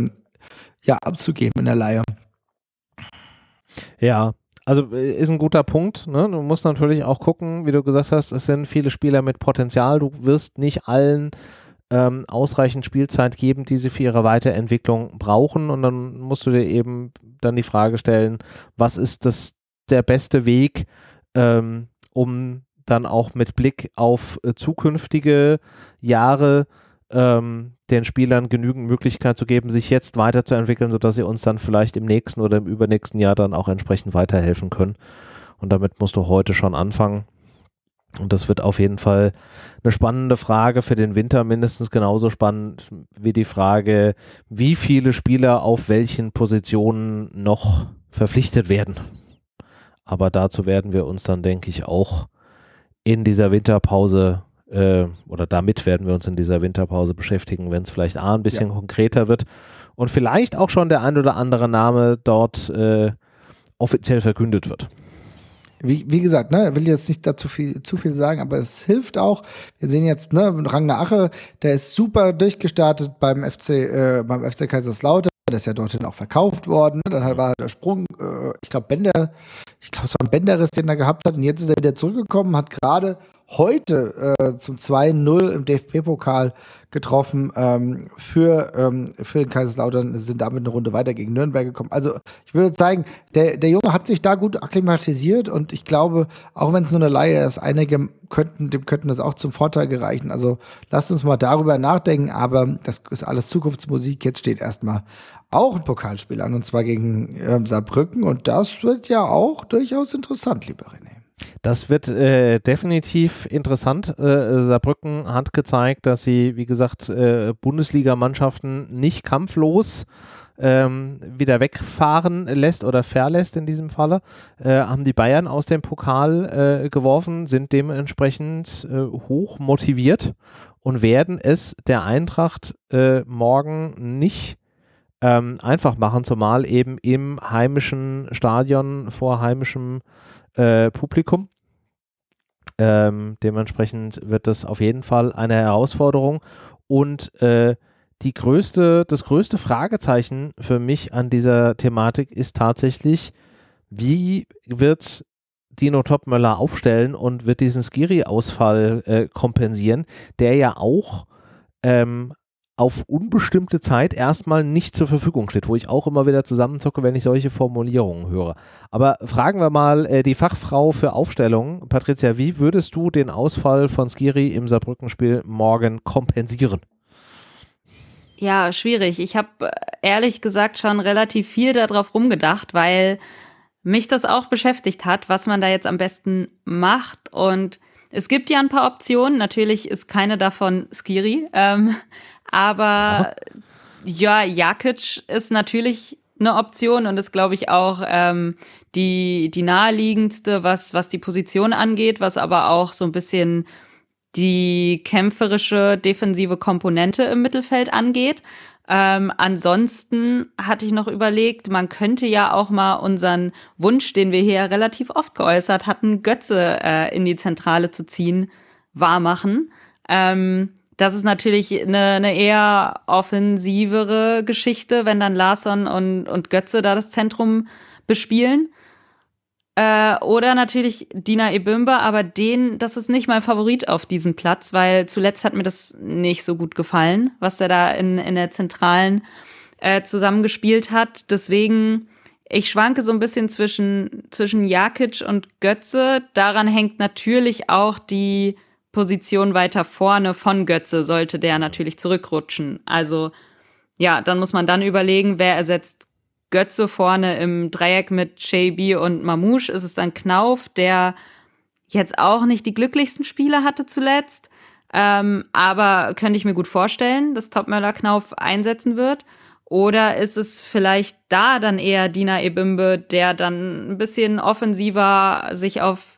ja, abzugeben in der Leihe. Ja, also äh, ist ein guter Punkt. Ne? Du musst natürlich auch gucken, wie du gesagt hast, es sind viele Spieler mit Potenzial. Du wirst nicht allen ähm, ausreichend Spielzeit geben, die sie für ihre Weiterentwicklung brauchen. Und dann musst du dir eben dann die Frage stellen, was ist das der beste Weg, ähm, um dann auch mit Blick auf äh, zukünftige Jahre ähm, den Spielern genügend Möglichkeit zu geben, sich jetzt weiterzuentwickeln, sodass sie uns dann vielleicht im nächsten oder im übernächsten Jahr dann auch entsprechend weiterhelfen können. Und damit musst du heute schon anfangen. Und das wird auf jeden Fall eine spannende Frage für den Winter, mindestens genauso spannend wie die Frage, wie viele Spieler auf welchen Positionen noch verpflichtet werden. Aber dazu werden wir uns dann, denke ich, auch in dieser Winterpause äh, oder damit werden wir uns in dieser Winterpause beschäftigen, wenn es vielleicht A, ein bisschen ja. konkreter wird und vielleicht auch schon der ein oder andere Name dort äh, offiziell verkündet wird. Wie, wie gesagt, ne, will jetzt nicht dazu viel, zu viel sagen, aber es hilft auch. Wir sehen jetzt, ne, Ragnar Ache, der ist super durchgestartet beim FC, äh, beim FC Kaiserslautern. Der ist ja dorthin auch verkauft worden. Dann war der Sprung, äh, ich glaube, Bender, ich glaube, es war ein Bänderriss, den er gehabt hat. Und jetzt ist er wieder zurückgekommen, hat gerade heute äh, zum 2-0 im DFB-Pokal getroffen ähm, für, ähm, für den Kaiserslautern, sind damit eine Runde weiter gegen Nürnberg gekommen. Also ich würde zeigen, der, der Junge hat sich da gut akklimatisiert und ich glaube, auch wenn es nur eine Laie ist, einige könnten, dem könnten das auch zum Vorteil gereichen. Also lasst uns mal darüber nachdenken, aber das ist alles Zukunftsmusik. Jetzt steht erstmal auch ein Pokalspiel an und zwar gegen ähm, Saarbrücken und das wird ja auch durchaus interessant, lieber René. Das wird äh, definitiv interessant. Äh, Saarbrücken hat gezeigt, dass sie, wie gesagt, äh, Bundesligamannschaften nicht kampflos ähm, wieder wegfahren lässt oder verlässt in diesem Falle. Äh, haben die Bayern aus dem Pokal äh, geworfen, sind dementsprechend äh, hoch motiviert und werden es der Eintracht morgen nicht ähm, einfach machen, zumal eben im heimischen Stadion vor heimischem äh, Publikum. Ähm, dementsprechend wird das auf jeden Fall eine Herausforderung und äh, die größte, das größte Fragezeichen für mich an dieser Thematik ist tatsächlich, wie wird Dino Topmöller aufstellen und wird diesen Skiri-Ausfall äh, kompensieren, der ja auch ähm, auf unbestimmte Zeit erstmal nicht zur Verfügung steht, wo ich auch immer wieder zusammenzocke, wenn ich solche Formulierungen höre. Aber fragen wir mal äh, die Fachfrau für Aufstellung, Patricia, wie würdest du den Ausfall von Skiri im Saarbrückenspiel morgen kompensieren? Ja, schwierig. Ich habe äh, ehrlich gesagt schon relativ viel darauf rumgedacht, weil mich das auch beschäftigt hat, was man da jetzt am besten macht. Und es gibt ja ein paar Optionen. Natürlich ist keine davon Skiri. Ähm, aber ja, Jakic ist natürlich eine Option und ist, glaube ich, auch ähm, die, die naheliegendste, was, was die Position angeht, was aber auch so ein bisschen die kämpferische defensive Komponente im Mittelfeld angeht. Ähm, ansonsten hatte ich noch überlegt, man könnte ja auch mal unseren Wunsch, den wir hier relativ oft geäußert hatten, Götze äh, in die Zentrale zu ziehen, wahrmachen. Ähm, das ist natürlich eine, eine eher offensivere Geschichte, wenn dann Larsson und, und Götze da das Zentrum bespielen. Äh, oder natürlich Dina Ebimba, aber den, das ist nicht mein Favorit auf diesem Platz, weil zuletzt hat mir das nicht so gut gefallen, was er da in, in der Zentralen äh, zusammengespielt hat. Deswegen ich schwanke so ein bisschen zwischen, zwischen Jakic und Götze. Daran hängt natürlich auch die Position weiter vorne von Götze, sollte der natürlich zurückrutschen. Also ja, dann muss man dann überlegen, wer ersetzt Götze vorne im Dreieck mit JB und Mamouche. Ist es dann Knauf, der jetzt auch nicht die glücklichsten Spiele hatte zuletzt? Ähm, aber könnte ich mir gut vorstellen, dass Topmöller Knauf einsetzen wird. Oder ist es vielleicht da dann eher Dina Ebimbe, der dann ein bisschen offensiver sich auf,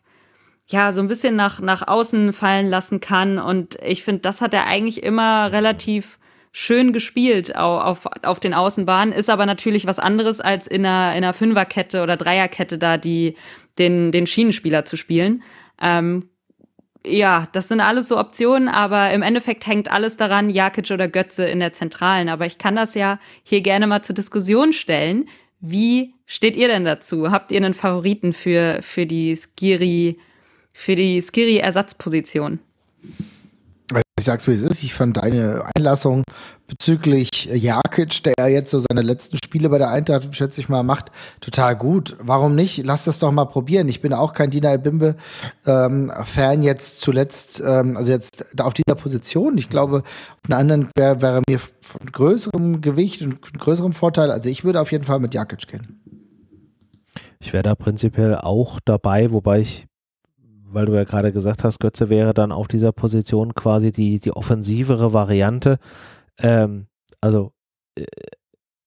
ja, so ein bisschen nach, nach außen fallen lassen kann? Und ich finde, das hat er eigentlich immer relativ schön gespielt auf, auf, auf den Außenbahnen, ist aber natürlich was anderes als in einer, in einer Fünferkette oder Dreierkette da die, den, den Schienenspieler zu spielen. Ähm, ja, das sind alles so Optionen, aber im Endeffekt hängt alles daran, Jakic oder Götze in der Zentralen. Aber ich kann das ja hier gerne mal zur Diskussion stellen. Wie steht ihr denn dazu? Habt ihr einen Favoriten für, für die Skiri, für die Skiri-Ersatzposition? Ich sag's wie es ist, ich fand deine Einlassung bezüglich Jakic, der jetzt so seine letzten Spiele bei der Eintracht, schätze ich mal, macht, total gut. Warum nicht? Lass das doch mal probieren. Ich bin auch kein Dina Bimbe ähm, Fan jetzt zuletzt, ähm, also jetzt auf dieser Position. Ich glaube, auf einer anderen wäre wär mir von größerem Gewicht und größerem Vorteil. Also ich würde auf jeden Fall mit Jakic gehen. Ich wäre da prinzipiell auch dabei, wobei ich weil du ja gerade gesagt hast, Götze wäre dann auf dieser Position quasi die, die offensivere Variante. Ähm, also äh,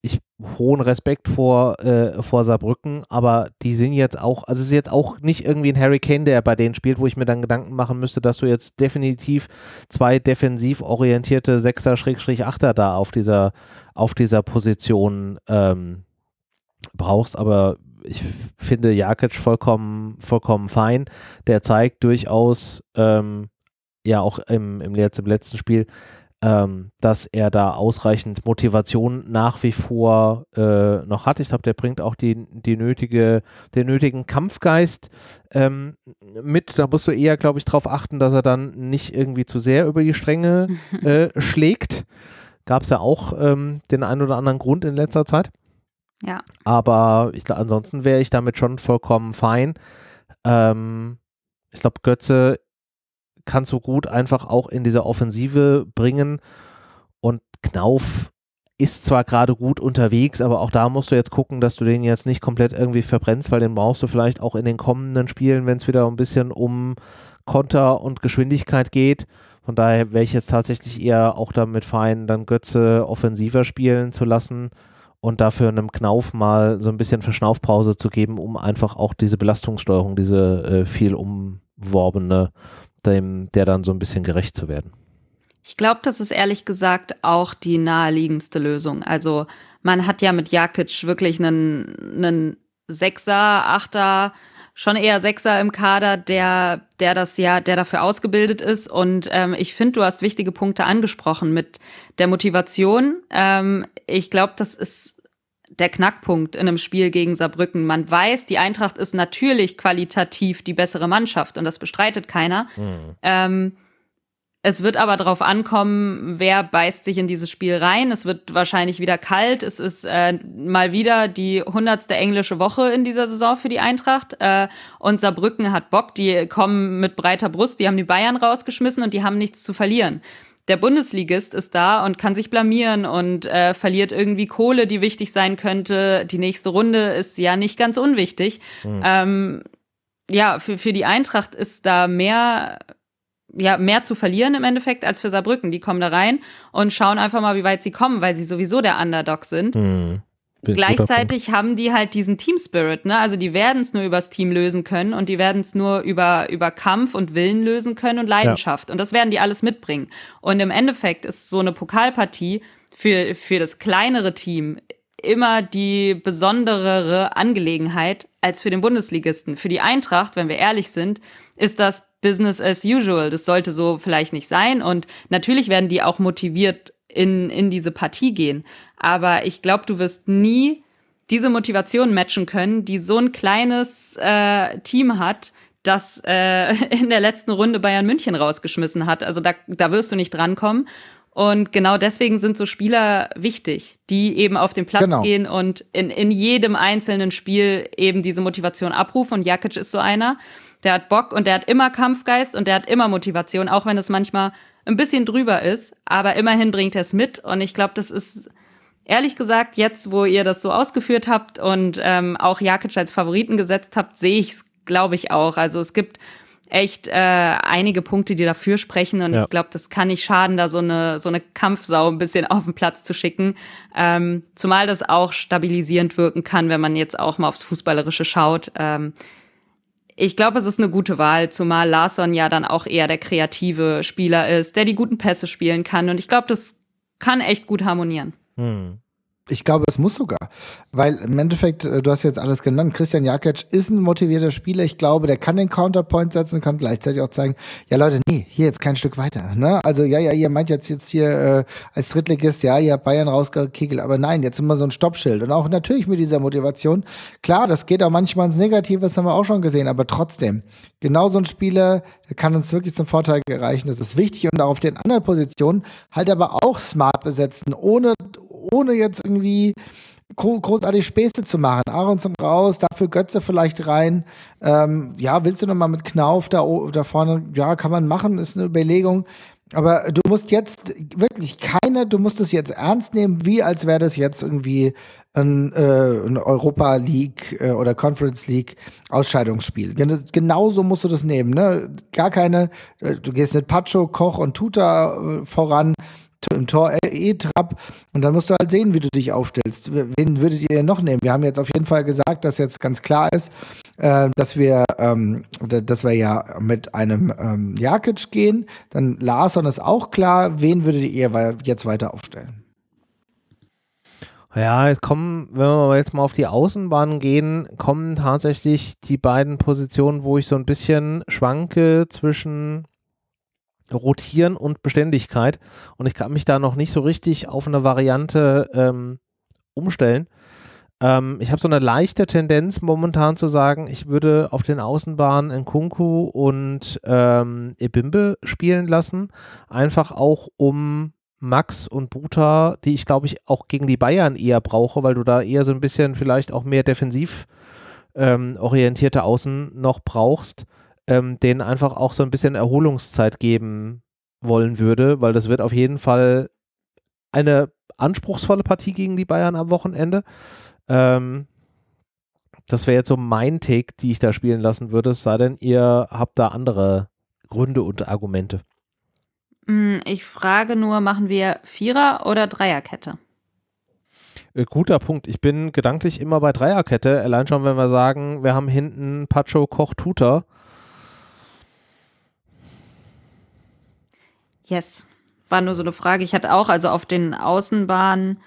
ich hohen Respekt vor, äh, vor Saarbrücken, aber die sind jetzt auch, also es ist jetzt auch nicht irgendwie ein Harry Kane, der bei denen spielt, wo ich mir dann Gedanken machen müsste, dass du jetzt definitiv zwei defensiv orientierte Sechser-Achter da auf dieser, auf dieser Position ähm, brauchst, aber ich finde Jakic vollkommen, vollkommen fein. Der zeigt durchaus, ähm, ja auch im, im, im letzten Spiel, ähm, dass er da ausreichend Motivation nach wie vor äh, noch hat. Ich glaube, der bringt auch die, die nötige, den nötigen Kampfgeist ähm, mit. Da musst du eher, glaube ich, darauf achten, dass er dann nicht irgendwie zu sehr über die Stränge äh, schlägt. Gab es ja auch ähm, den einen oder anderen Grund in letzter Zeit. Ja. Aber ich, ansonsten wäre ich damit schon vollkommen fein. Ähm, ich glaube, Götze kannst du gut einfach auch in diese Offensive bringen und Knauf ist zwar gerade gut unterwegs, aber auch da musst du jetzt gucken, dass du den jetzt nicht komplett irgendwie verbrennst, weil den brauchst du vielleicht auch in den kommenden Spielen, wenn es wieder ein bisschen um Konter und Geschwindigkeit geht. Von daher wäre ich jetzt tatsächlich eher auch damit fein, dann Götze offensiver spielen zu lassen und dafür einem Knauf mal so ein bisschen Verschnaufpause zu geben, um einfach auch diese Belastungssteuerung, diese äh, viel umworbene, dem, der dann so ein bisschen gerecht zu werden. Ich glaube, das ist ehrlich gesagt auch die naheliegendste Lösung. Also man hat ja mit Jakic wirklich einen, einen Sechser, Achter, schon eher Sechser im Kader, der, der das ja, der dafür ausgebildet ist. Und ähm, ich finde, du hast wichtige Punkte angesprochen mit der Motivation. Ähm, ich glaube, das ist der Knackpunkt in einem Spiel gegen Saarbrücken. Man weiß, die Eintracht ist natürlich qualitativ die bessere Mannschaft und das bestreitet keiner. Mhm. Ähm, es wird aber darauf ankommen, wer beißt sich in dieses Spiel rein. Es wird wahrscheinlich wieder kalt. Es ist äh, mal wieder die hundertste englische Woche in dieser Saison für die Eintracht. Äh, und Saarbrücken hat Bock. Die kommen mit breiter Brust. Die haben die Bayern rausgeschmissen und die haben nichts zu verlieren. Der Bundesligist ist da und kann sich blamieren und äh, verliert irgendwie Kohle, die wichtig sein könnte. Die nächste Runde ist ja nicht ganz unwichtig. Mhm. Ähm, ja, für, für die Eintracht ist da mehr ja, mehr zu verlieren im Endeffekt als für Saarbrücken. Die kommen da rein und schauen einfach mal, wie weit sie kommen, weil sie sowieso der Underdog sind. Mhm. Gleichzeitig haben die halt diesen Team Spirit, ne? Also die werden es nur übers Team lösen können und die werden es nur über, über Kampf und Willen lösen können und Leidenschaft. Ja. Und das werden die alles mitbringen. Und im Endeffekt ist so eine Pokalpartie für, für das kleinere Team immer die besonderere Angelegenheit als für den Bundesligisten. Für die Eintracht, wenn wir ehrlich sind, ist das Business as usual. Das sollte so vielleicht nicht sein. Und natürlich werden die auch motiviert in, in diese Partie gehen. Aber ich glaube, du wirst nie diese Motivation matchen können, die so ein kleines äh, Team hat, das äh, in der letzten Runde Bayern München rausgeschmissen hat. Also da, da wirst du nicht drankommen. Und genau deswegen sind so Spieler wichtig, die eben auf den Platz genau. gehen und in, in jedem einzelnen Spiel eben diese Motivation abrufen. Und Jakic ist so einer. Der hat Bock und der hat immer Kampfgeist und der hat immer Motivation, auch wenn es manchmal ein bisschen drüber ist. Aber immerhin bringt er es mit. Und ich glaube, das ist ehrlich gesagt, jetzt, wo ihr das so ausgeführt habt und ähm, auch Jakic als Favoriten gesetzt habt, sehe ich es, glaube ich, auch. Also es gibt echt äh, einige Punkte, die dafür sprechen. Und ja. ich glaube, das kann nicht schaden, da so eine, so eine Kampfsau ein bisschen auf den Platz zu schicken. Ähm, zumal das auch stabilisierend wirken kann, wenn man jetzt auch mal aufs Fußballerische schaut. Ähm, ich glaube, es ist eine gute Wahl, zumal Larsson ja dann auch eher der kreative Spieler ist, der die guten Pässe spielen kann. Und ich glaube, das kann echt gut harmonieren. Hm. Ich glaube, es muss sogar. Weil im Endeffekt, äh, du hast jetzt alles genannt, Christian Jakic ist ein motivierter Spieler. Ich glaube, der kann den Counterpoint setzen, kann gleichzeitig auch zeigen, ja Leute, nee, hier jetzt kein Stück weiter. Ne? Also ja, ja, ihr meint jetzt jetzt hier äh, als Drittligist, ja, ihr habt Bayern rausgekegelt, aber nein, jetzt immer so ein Stoppschild. Und auch natürlich mit dieser Motivation. Klar, das geht auch manchmal ins Negative, das haben wir auch schon gesehen, aber trotzdem, genau so ein Spieler, der kann uns wirklich zum Vorteil gereichen. Das ist wichtig und auch auf den anderen Positionen halt aber auch smart besetzen, ohne, ohne jetzt irgendwie großartig Späße zu machen. Aronson raus, dafür Götze vielleicht rein. Ähm, ja, willst du nochmal mit Knauf da, da vorne? Ja, kann man machen, ist eine Überlegung. Aber du musst jetzt wirklich keine, du musst es jetzt ernst nehmen, wie als wäre das jetzt irgendwie ein, äh, ein Europa League äh, oder Conference League Ausscheidungsspiel. Genauso musst du das nehmen. Ne? Gar keine, äh, du gehst mit Pacho, Koch und Tuta äh, voran im Tor E-Trap und dann musst du halt sehen, wie du dich aufstellst. Wen würdet ihr denn noch nehmen? Wir haben jetzt auf jeden Fall gesagt, dass jetzt ganz klar ist, äh, dass wir, ähm, dass wir ja mit einem ähm, Jakic gehen. Dann Larsson ist auch klar. Wen würdet ihr jetzt weiter aufstellen? Ja, jetzt kommen, wenn wir jetzt mal auf die Außenbahn gehen, kommen tatsächlich die beiden Positionen, wo ich so ein bisschen schwanke zwischen Rotieren und Beständigkeit. Und ich kann mich da noch nicht so richtig auf eine Variante ähm, umstellen. Ähm, ich habe so eine leichte Tendenz momentan zu sagen, ich würde auf den Außenbahnen Nkunku und ähm, Ebimbe spielen lassen. Einfach auch um Max und Buta, die ich glaube ich auch gegen die Bayern eher brauche, weil du da eher so ein bisschen vielleicht auch mehr defensiv ähm, orientierte Außen noch brauchst ähm, denen einfach auch so ein bisschen Erholungszeit geben wollen würde, weil das wird auf jeden Fall eine anspruchsvolle Partie gegen die Bayern am Wochenende. Ähm, das wäre jetzt so mein Take, die ich da spielen lassen würde, es sei denn, ihr habt da andere Gründe und Argumente. Mm, ich frage nur, machen wir Vierer- oder Dreierkette? Äh, guter Punkt. Ich bin gedanklich immer bei Dreierkette. Allein schon, wenn wir sagen, wir haben hinten Pacho, Koch, Tutor. Yes. War nur so eine Frage. Ich hatte auch, also auf den Außenbahnen,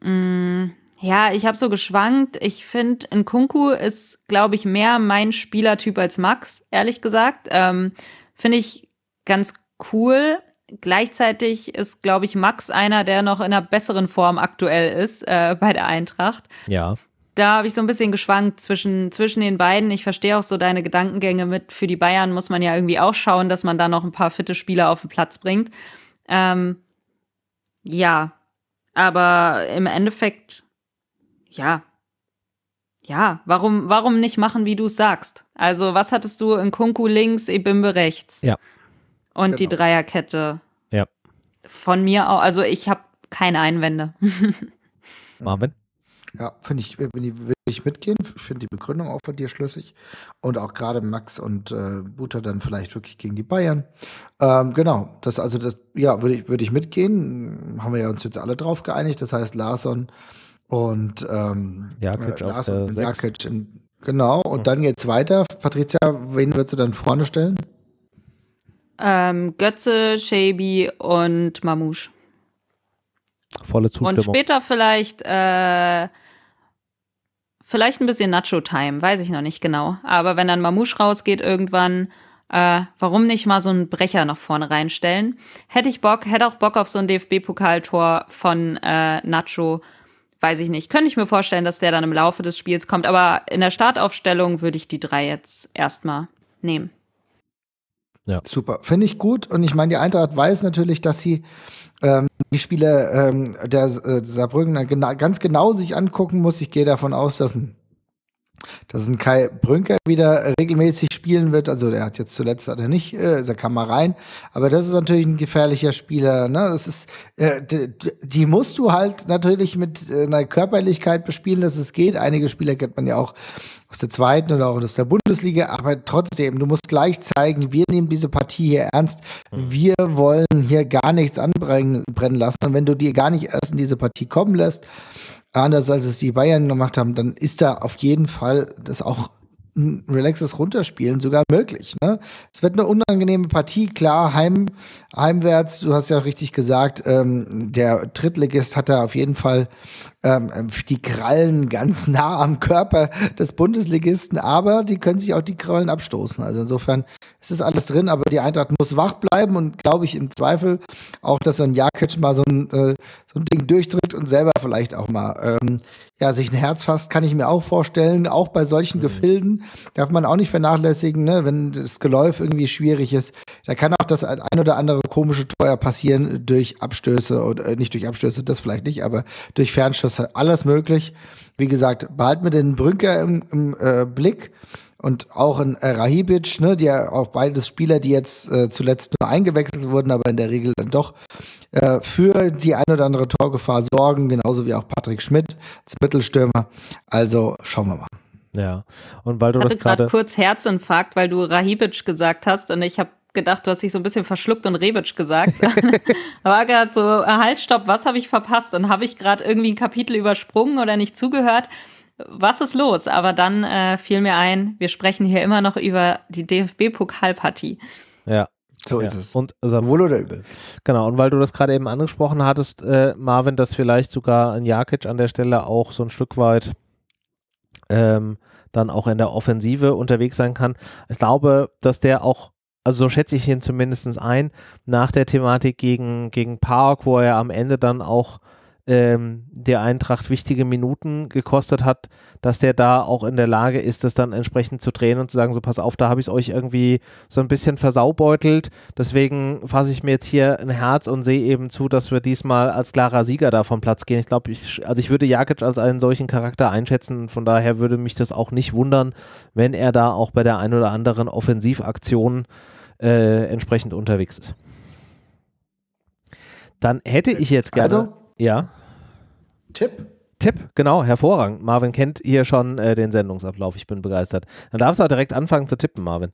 mh, mm, ja, ich habe so geschwankt. Ich finde, Nkunku ist, glaube ich, mehr mein Spielertyp als Max, ehrlich gesagt. Ähm, finde ich ganz cool. Gleichzeitig ist, glaube ich, Max einer, der noch in einer besseren Form aktuell ist äh, bei der Eintracht. Ja da habe ich so ein bisschen geschwankt zwischen, zwischen den beiden. Ich verstehe auch so deine Gedankengänge mit. Für die Bayern muss man ja irgendwie auch schauen, dass man da noch ein paar fitte Spieler auf den Platz bringt. Ähm, ja, aber im Endeffekt, ja, ja, warum, warum nicht machen, wie du es sagst? Also, was hattest du in Kunku links, Ebimbe rechts? Ja. Und genau. die Dreierkette. Ja. Von mir auch, also ich habe keine Einwände. Marvin? Ja, finde ich, ich, will ich mitgehen. Ich finde die Begründung auch von dir schlüssig. Und auch gerade Max und äh, Buter dann vielleicht wirklich gegen die Bayern. Ähm, genau, das also das, ja, würde ich, würde ich mitgehen. Haben wir ja uns jetzt alle drauf geeinigt. Das heißt Larsson und ähm, Jakic äh, Larsson auf Jakic in, genau, und mhm. dann geht's weiter. Patricia, wen würdest du dann vorne stellen? Ähm, Götze, Shaby und Mamouche. Volle Zustimmung. Und später vielleicht, äh, vielleicht ein bisschen Nacho-Time, weiß ich noch nicht genau. Aber wenn dann Mamouche rausgeht irgendwann, äh, warum nicht mal so einen Brecher noch vorne reinstellen? Hätte ich Bock, hätte auch Bock auf so ein DFB-Pokaltor von äh, Nacho. Weiß ich nicht. Könnte ich mir vorstellen, dass der dann im Laufe des Spiels kommt. Aber in der Startaufstellung würde ich die drei jetzt erstmal nehmen. Ja. Super. Finde ich gut. Und ich meine, die Eintracht weiß natürlich, dass sie ähm, die Spiele ähm, der äh, Saarbrücken gena ganz genau sich angucken muss. Ich gehe davon aus, dass ein dass ein Kai Brünker wieder regelmäßig spielen wird. Also der hat jetzt zuletzt hat er nicht, äh, er kam mal rein. Aber das ist natürlich ein gefährlicher Spieler. Ne? Das ist, äh, die, die musst du halt natürlich mit äh, einer Körperlichkeit bespielen, dass es geht. Einige Spieler kennt man ja auch aus der zweiten oder auch aus der Bundesliga. Aber trotzdem, du musst gleich zeigen, wir nehmen diese Partie hier ernst. Mhm. Wir wollen hier gar nichts anbrennen lassen. Und wenn du dir gar nicht erst in diese Partie kommen lässt, anders als es die Bayern gemacht haben, dann ist da auf jeden Fall das auch ein relaxes Runterspielen sogar möglich. Ne? Es wird eine unangenehme Partie, klar, heim, heimwärts, du hast ja auch richtig gesagt, ähm, der Drittligist hat da auf jeden Fall ähm, die Krallen ganz nah am Körper des Bundesligisten, aber die können sich auch die Krallen abstoßen. Also insofern ist das alles drin, aber die Eintracht muss wach bleiben und glaube ich im Zweifel auch, dass so ein Jakic mal so ein, äh, so ein Ding durchdrückt und selber vielleicht auch mal ähm, ja, sich ein Herz fasst, kann ich mir auch vorstellen. Auch bei solchen mhm. Gefilden darf man auch nicht vernachlässigen, ne? wenn das Geläuf irgendwie schwierig ist. Da kann auch das ein oder andere komische Tor passieren durch Abstöße oder äh, nicht durch Abstöße, das vielleicht nicht, aber durch Fernschuss ist alles möglich. Wie gesagt, behalten wir den Brünker im, im äh, Blick und auch in äh, Rahibic, ne, die ja auch beides Spieler, die jetzt äh, zuletzt nur eingewechselt wurden, aber in der Regel dann doch äh, für die ein oder andere Torgefahr sorgen, genauso wie auch Patrick Schmidt als Mittelstürmer. Also schauen wir mal. Ja, und weil du ich hatte das gerade kurz Herzinfarkt, weil du Rahibic gesagt hast und ich habe gedacht, du hast dich so ein bisschen verschluckt und Rebic gesagt. da war gerade so, halt, stopp, was habe ich verpasst? Und habe ich gerade irgendwie ein Kapitel übersprungen oder nicht zugehört? Was ist los? Aber dann äh, fiel mir ein, wir sprechen hier immer noch über die DFB-Pokalpartie. Ja, so ja. ist es. Und also, Wohl oder übel. Genau, und weil du das gerade eben angesprochen hattest, äh, Marvin, dass vielleicht sogar ein Jakic an der Stelle auch so ein Stück weit ähm, dann auch in der Offensive unterwegs sein kann. Ich glaube, dass der auch also so schätze ich ihn zumindest ein, nach der Thematik gegen, gegen Park, wo er am Ende dann auch ähm, der Eintracht wichtige Minuten gekostet hat, dass der da auch in der Lage ist, das dann entsprechend zu drehen und zu sagen, so pass auf, da habe ich es euch irgendwie so ein bisschen versaubeutelt. Deswegen fasse ich mir jetzt hier ein Herz und sehe eben zu, dass wir diesmal als klarer Sieger da vom Platz gehen. Ich glaube, ich, also ich würde Jakic als einen solchen Charakter einschätzen. Von daher würde mich das auch nicht wundern, wenn er da auch bei der ein oder anderen Offensivaktion äh, entsprechend unterwegs ist. Dann hätte ich jetzt gerne. Also, ja. Tipp. Tipp, genau, hervorragend. Marvin kennt hier schon äh, den Sendungsablauf. Ich bin begeistert. Dann darfst du auch direkt anfangen zu tippen, Marvin.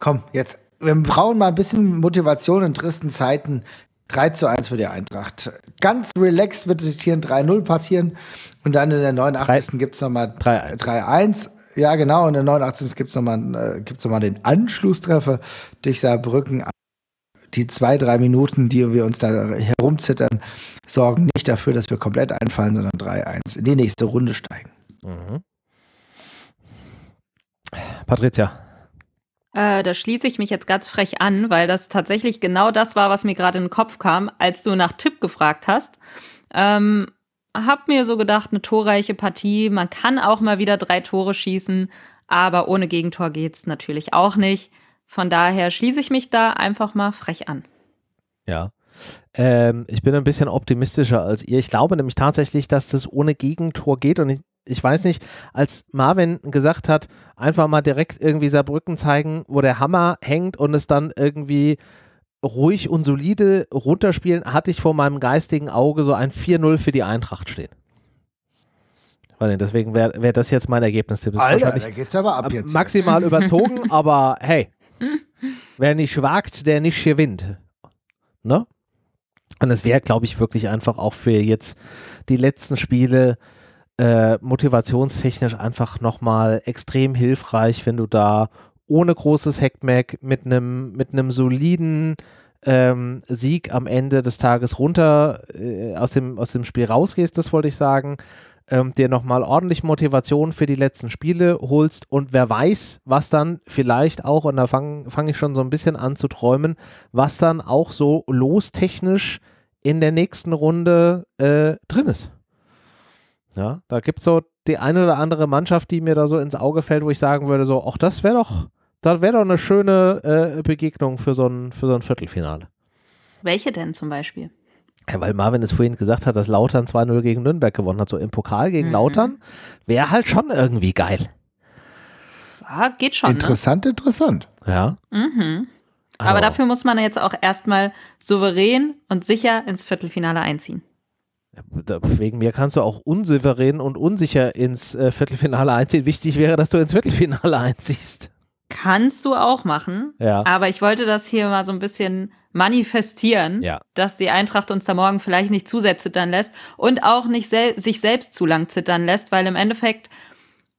Komm, jetzt. Wir brauchen mal ein bisschen Motivation in tristen Zeiten. 3 zu 1 für die Eintracht. Ganz relaxed wird es hier ein 3-0 passieren. Und dann in der 89. gibt es nochmal 3-1. Ja, genau. Und in der 89. gibt es nochmal äh, noch den Anschlusstreffer durch Saarbrücken die zwei, drei Minuten, die wir uns da herumzittern, sorgen nicht dafür, dass wir komplett einfallen, sondern 3-1 in die nächste Runde steigen. Mhm. Patricia. Äh, da schließe ich mich jetzt ganz frech an, weil das tatsächlich genau das war, was mir gerade in den Kopf kam, als du nach Tipp gefragt hast. Ähm, hab mir so gedacht, eine torreiche Partie. Man kann auch mal wieder drei Tore schießen, aber ohne Gegentor geht's natürlich auch nicht. Von daher schließe ich mich da einfach mal frech an. Ja. Ähm, ich bin ein bisschen optimistischer als ihr. Ich glaube nämlich tatsächlich, dass das ohne Gegentor geht und ich, ich weiß nicht, als Marvin gesagt hat, einfach mal direkt irgendwie Saarbrücken zeigen, wo der Hammer hängt und es dann irgendwie ruhig und solide runterspielen, hatte ich vor meinem geistigen Auge so ein 4-0 für die Eintracht stehen. Deswegen wäre wär das jetzt mein Ergebnistipp. Alter, da geht's aber ab jetzt. Maximal überzogen, aber hey, Wer nicht wagt, der nicht gewinnt. Ne? Und es wäre, glaube ich, wirklich einfach auch für jetzt die letzten Spiele äh, motivationstechnisch einfach nochmal extrem hilfreich, wenn du da ohne großes Hackmack mit einem mit einem soliden ähm, Sieg am Ende des Tages runter äh, aus, dem, aus dem Spiel rausgehst, das wollte ich sagen ähm, dir nochmal ordentlich Motivation für die letzten Spiele holst und wer weiß, was dann vielleicht auch, und da fange fang ich schon so ein bisschen an zu träumen, was dann auch so lostechnisch in der nächsten Runde äh, drin ist. Ja, da gibt es so die eine oder andere Mannschaft, die mir da so ins Auge fällt, wo ich sagen würde, so, ach, das wäre doch, Das wäre doch eine schöne äh, Begegnung für so, ein, für so ein Viertelfinale. Welche denn zum Beispiel? Ja, weil Marvin es vorhin gesagt hat, dass Lautern 2-0 gegen Nürnberg gewonnen hat. So im Pokal gegen mhm. Lautern wäre halt schon irgendwie geil. Ja, geht schon. Ne? Interessant, ne? interessant. Ja. Mhm. Aber, Aber dafür muss man jetzt auch erstmal souverän und sicher ins Viertelfinale einziehen. Wegen mir kannst du auch unsouverän und unsicher ins äh, Viertelfinale einziehen. Wichtig wäre, dass du ins Viertelfinale einziehst. Kannst du auch machen. Ja. Aber ich wollte das hier mal so ein bisschen manifestieren, ja. dass die Eintracht uns da morgen vielleicht nicht zu sehr zittern lässt und auch nicht sel sich selbst zu lang zittern lässt, weil im Endeffekt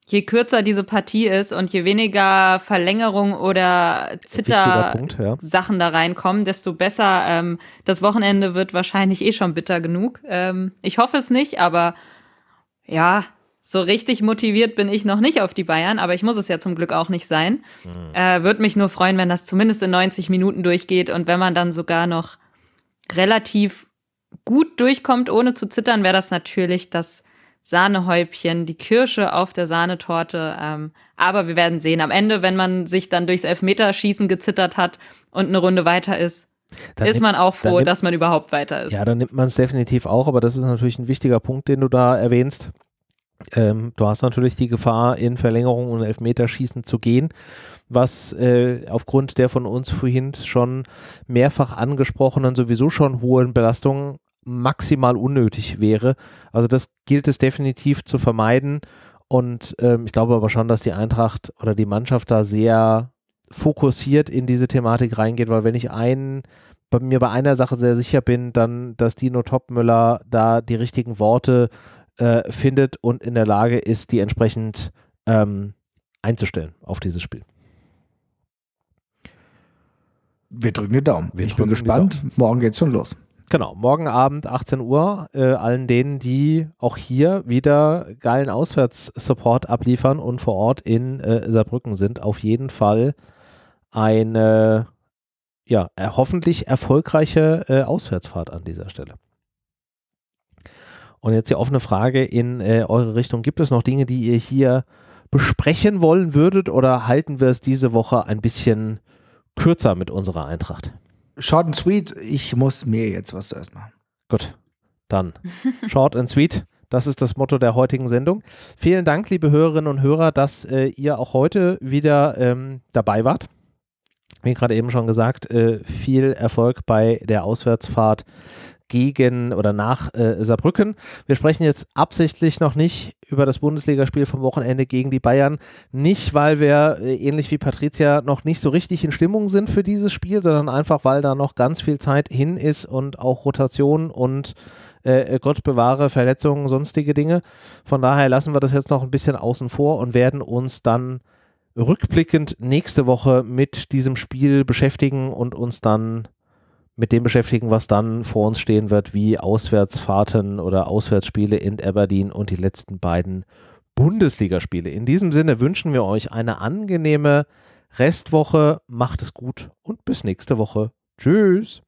je kürzer diese Partie ist und je weniger Verlängerung oder Zitter-Sachen ja. da reinkommen, desto besser. Ähm, das Wochenende wird wahrscheinlich eh schon bitter genug. Ähm, ich hoffe es nicht, aber ja, so richtig motiviert bin ich noch nicht auf die Bayern, aber ich muss es ja zum Glück auch nicht sein. Mhm. Äh, Würde mich nur freuen, wenn das zumindest in 90 Minuten durchgeht und wenn man dann sogar noch relativ gut durchkommt, ohne zu zittern, wäre das natürlich das Sahnehäubchen, die Kirsche auf der Sahnetorte. Ähm, aber wir werden sehen. Am Ende, wenn man sich dann durchs Elfmeterschießen gezittert hat und eine Runde weiter ist, dann ist man auch froh, nimmt, dass man überhaupt weiter ist. Ja, dann nimmt man es definitiv auch, aber das ist natürlich ein wichtiger Punkt, den du da erwähnst. Ähm, du hast natürlich die Gefahr, in Verlängerung und Elfmeterschießen zu gehen, was äh, aufgrund der von uns vorhin schon mehrfach angesprochenen, sowieso schon hohen Belastungen maximal unnötig wäre. Also das gilt es definitiv zu vermeiden. Und ähm, ich glaube aber schon, dass die Eintracht oder die Mannschaft da sehr fokussiert in diese Thematik reingeht, weil wenn ich einen bei mir bei einer Sache sehr sicher bin, dann, dass Dino Topmüller da die richtigen Worte äh, findet und in der Lage ist, die entsprechend ähm, einzustellen auf dieses Spiel. Wir drücken die Daumen. Wir ich bin gespannt. Morgen geht's schon los. Genau, morgen Abend 18 Uhr. Äh, allen denen, die auch hier wieder geilen Auswärtssupport abliefern und vor Ort in äh, Saarbrücken sind, auf jeden Fall eine ja, hoffentlich erfolgreiche äh, Auswärtsfahrt an dieser Stelle. Und jetzt die offene Frage in äh, eure Richtung. Gibt es noch Dinge, die ihr hier besprechen wollen würdet oder halten wir es diese Woche ein bisschen kürzer mit unserer Eintracht? Short and sweet, ich muss mir jetzt was zuerst machen. Gut, dann short and sweet. Das ist das Motto der heutigen Sendung. Vielen Dank, liebe Hörerinnen und Hörer, dass äh, ihr auch heute wieder ähm, dabei wart. Wie gerade eben schon gesagt, äh, viel Erfolg bei der Auswärtsfahrt gegen oder nach äh, Saarbrücken. Wir sprechen jetzt absichtlich noch nicht über das Bundesligaspiel vom Wochenende gegen die Bayern. Nicht, weil wir äh, ähnlich wie Patricia noch nicht so richtig in Stimmung sind für dieses Spiel, sondern einfach, weil da noch ganz viel Zeit hin ist und auch Rotation und äh, Gott bewahre Verletzungen, sonstige Dinge. Von daher lassen wir das jetzt noch ein bisschen außen vor und werden uns dann rückblickend nächste Woche mit diesem Spiel beschäftigen und uns dann mit dem beschäftigen, was dann vor uns stehen wird, wie Auswärtsfahrten oder Auswärtsspiele in Aberdeen und die letzten beiden Bundesligaspiele. In diesem Sinne wünschen wir euch eine angenehme Restwoche. Macht es gut und bis nächste Woche. Tschüss.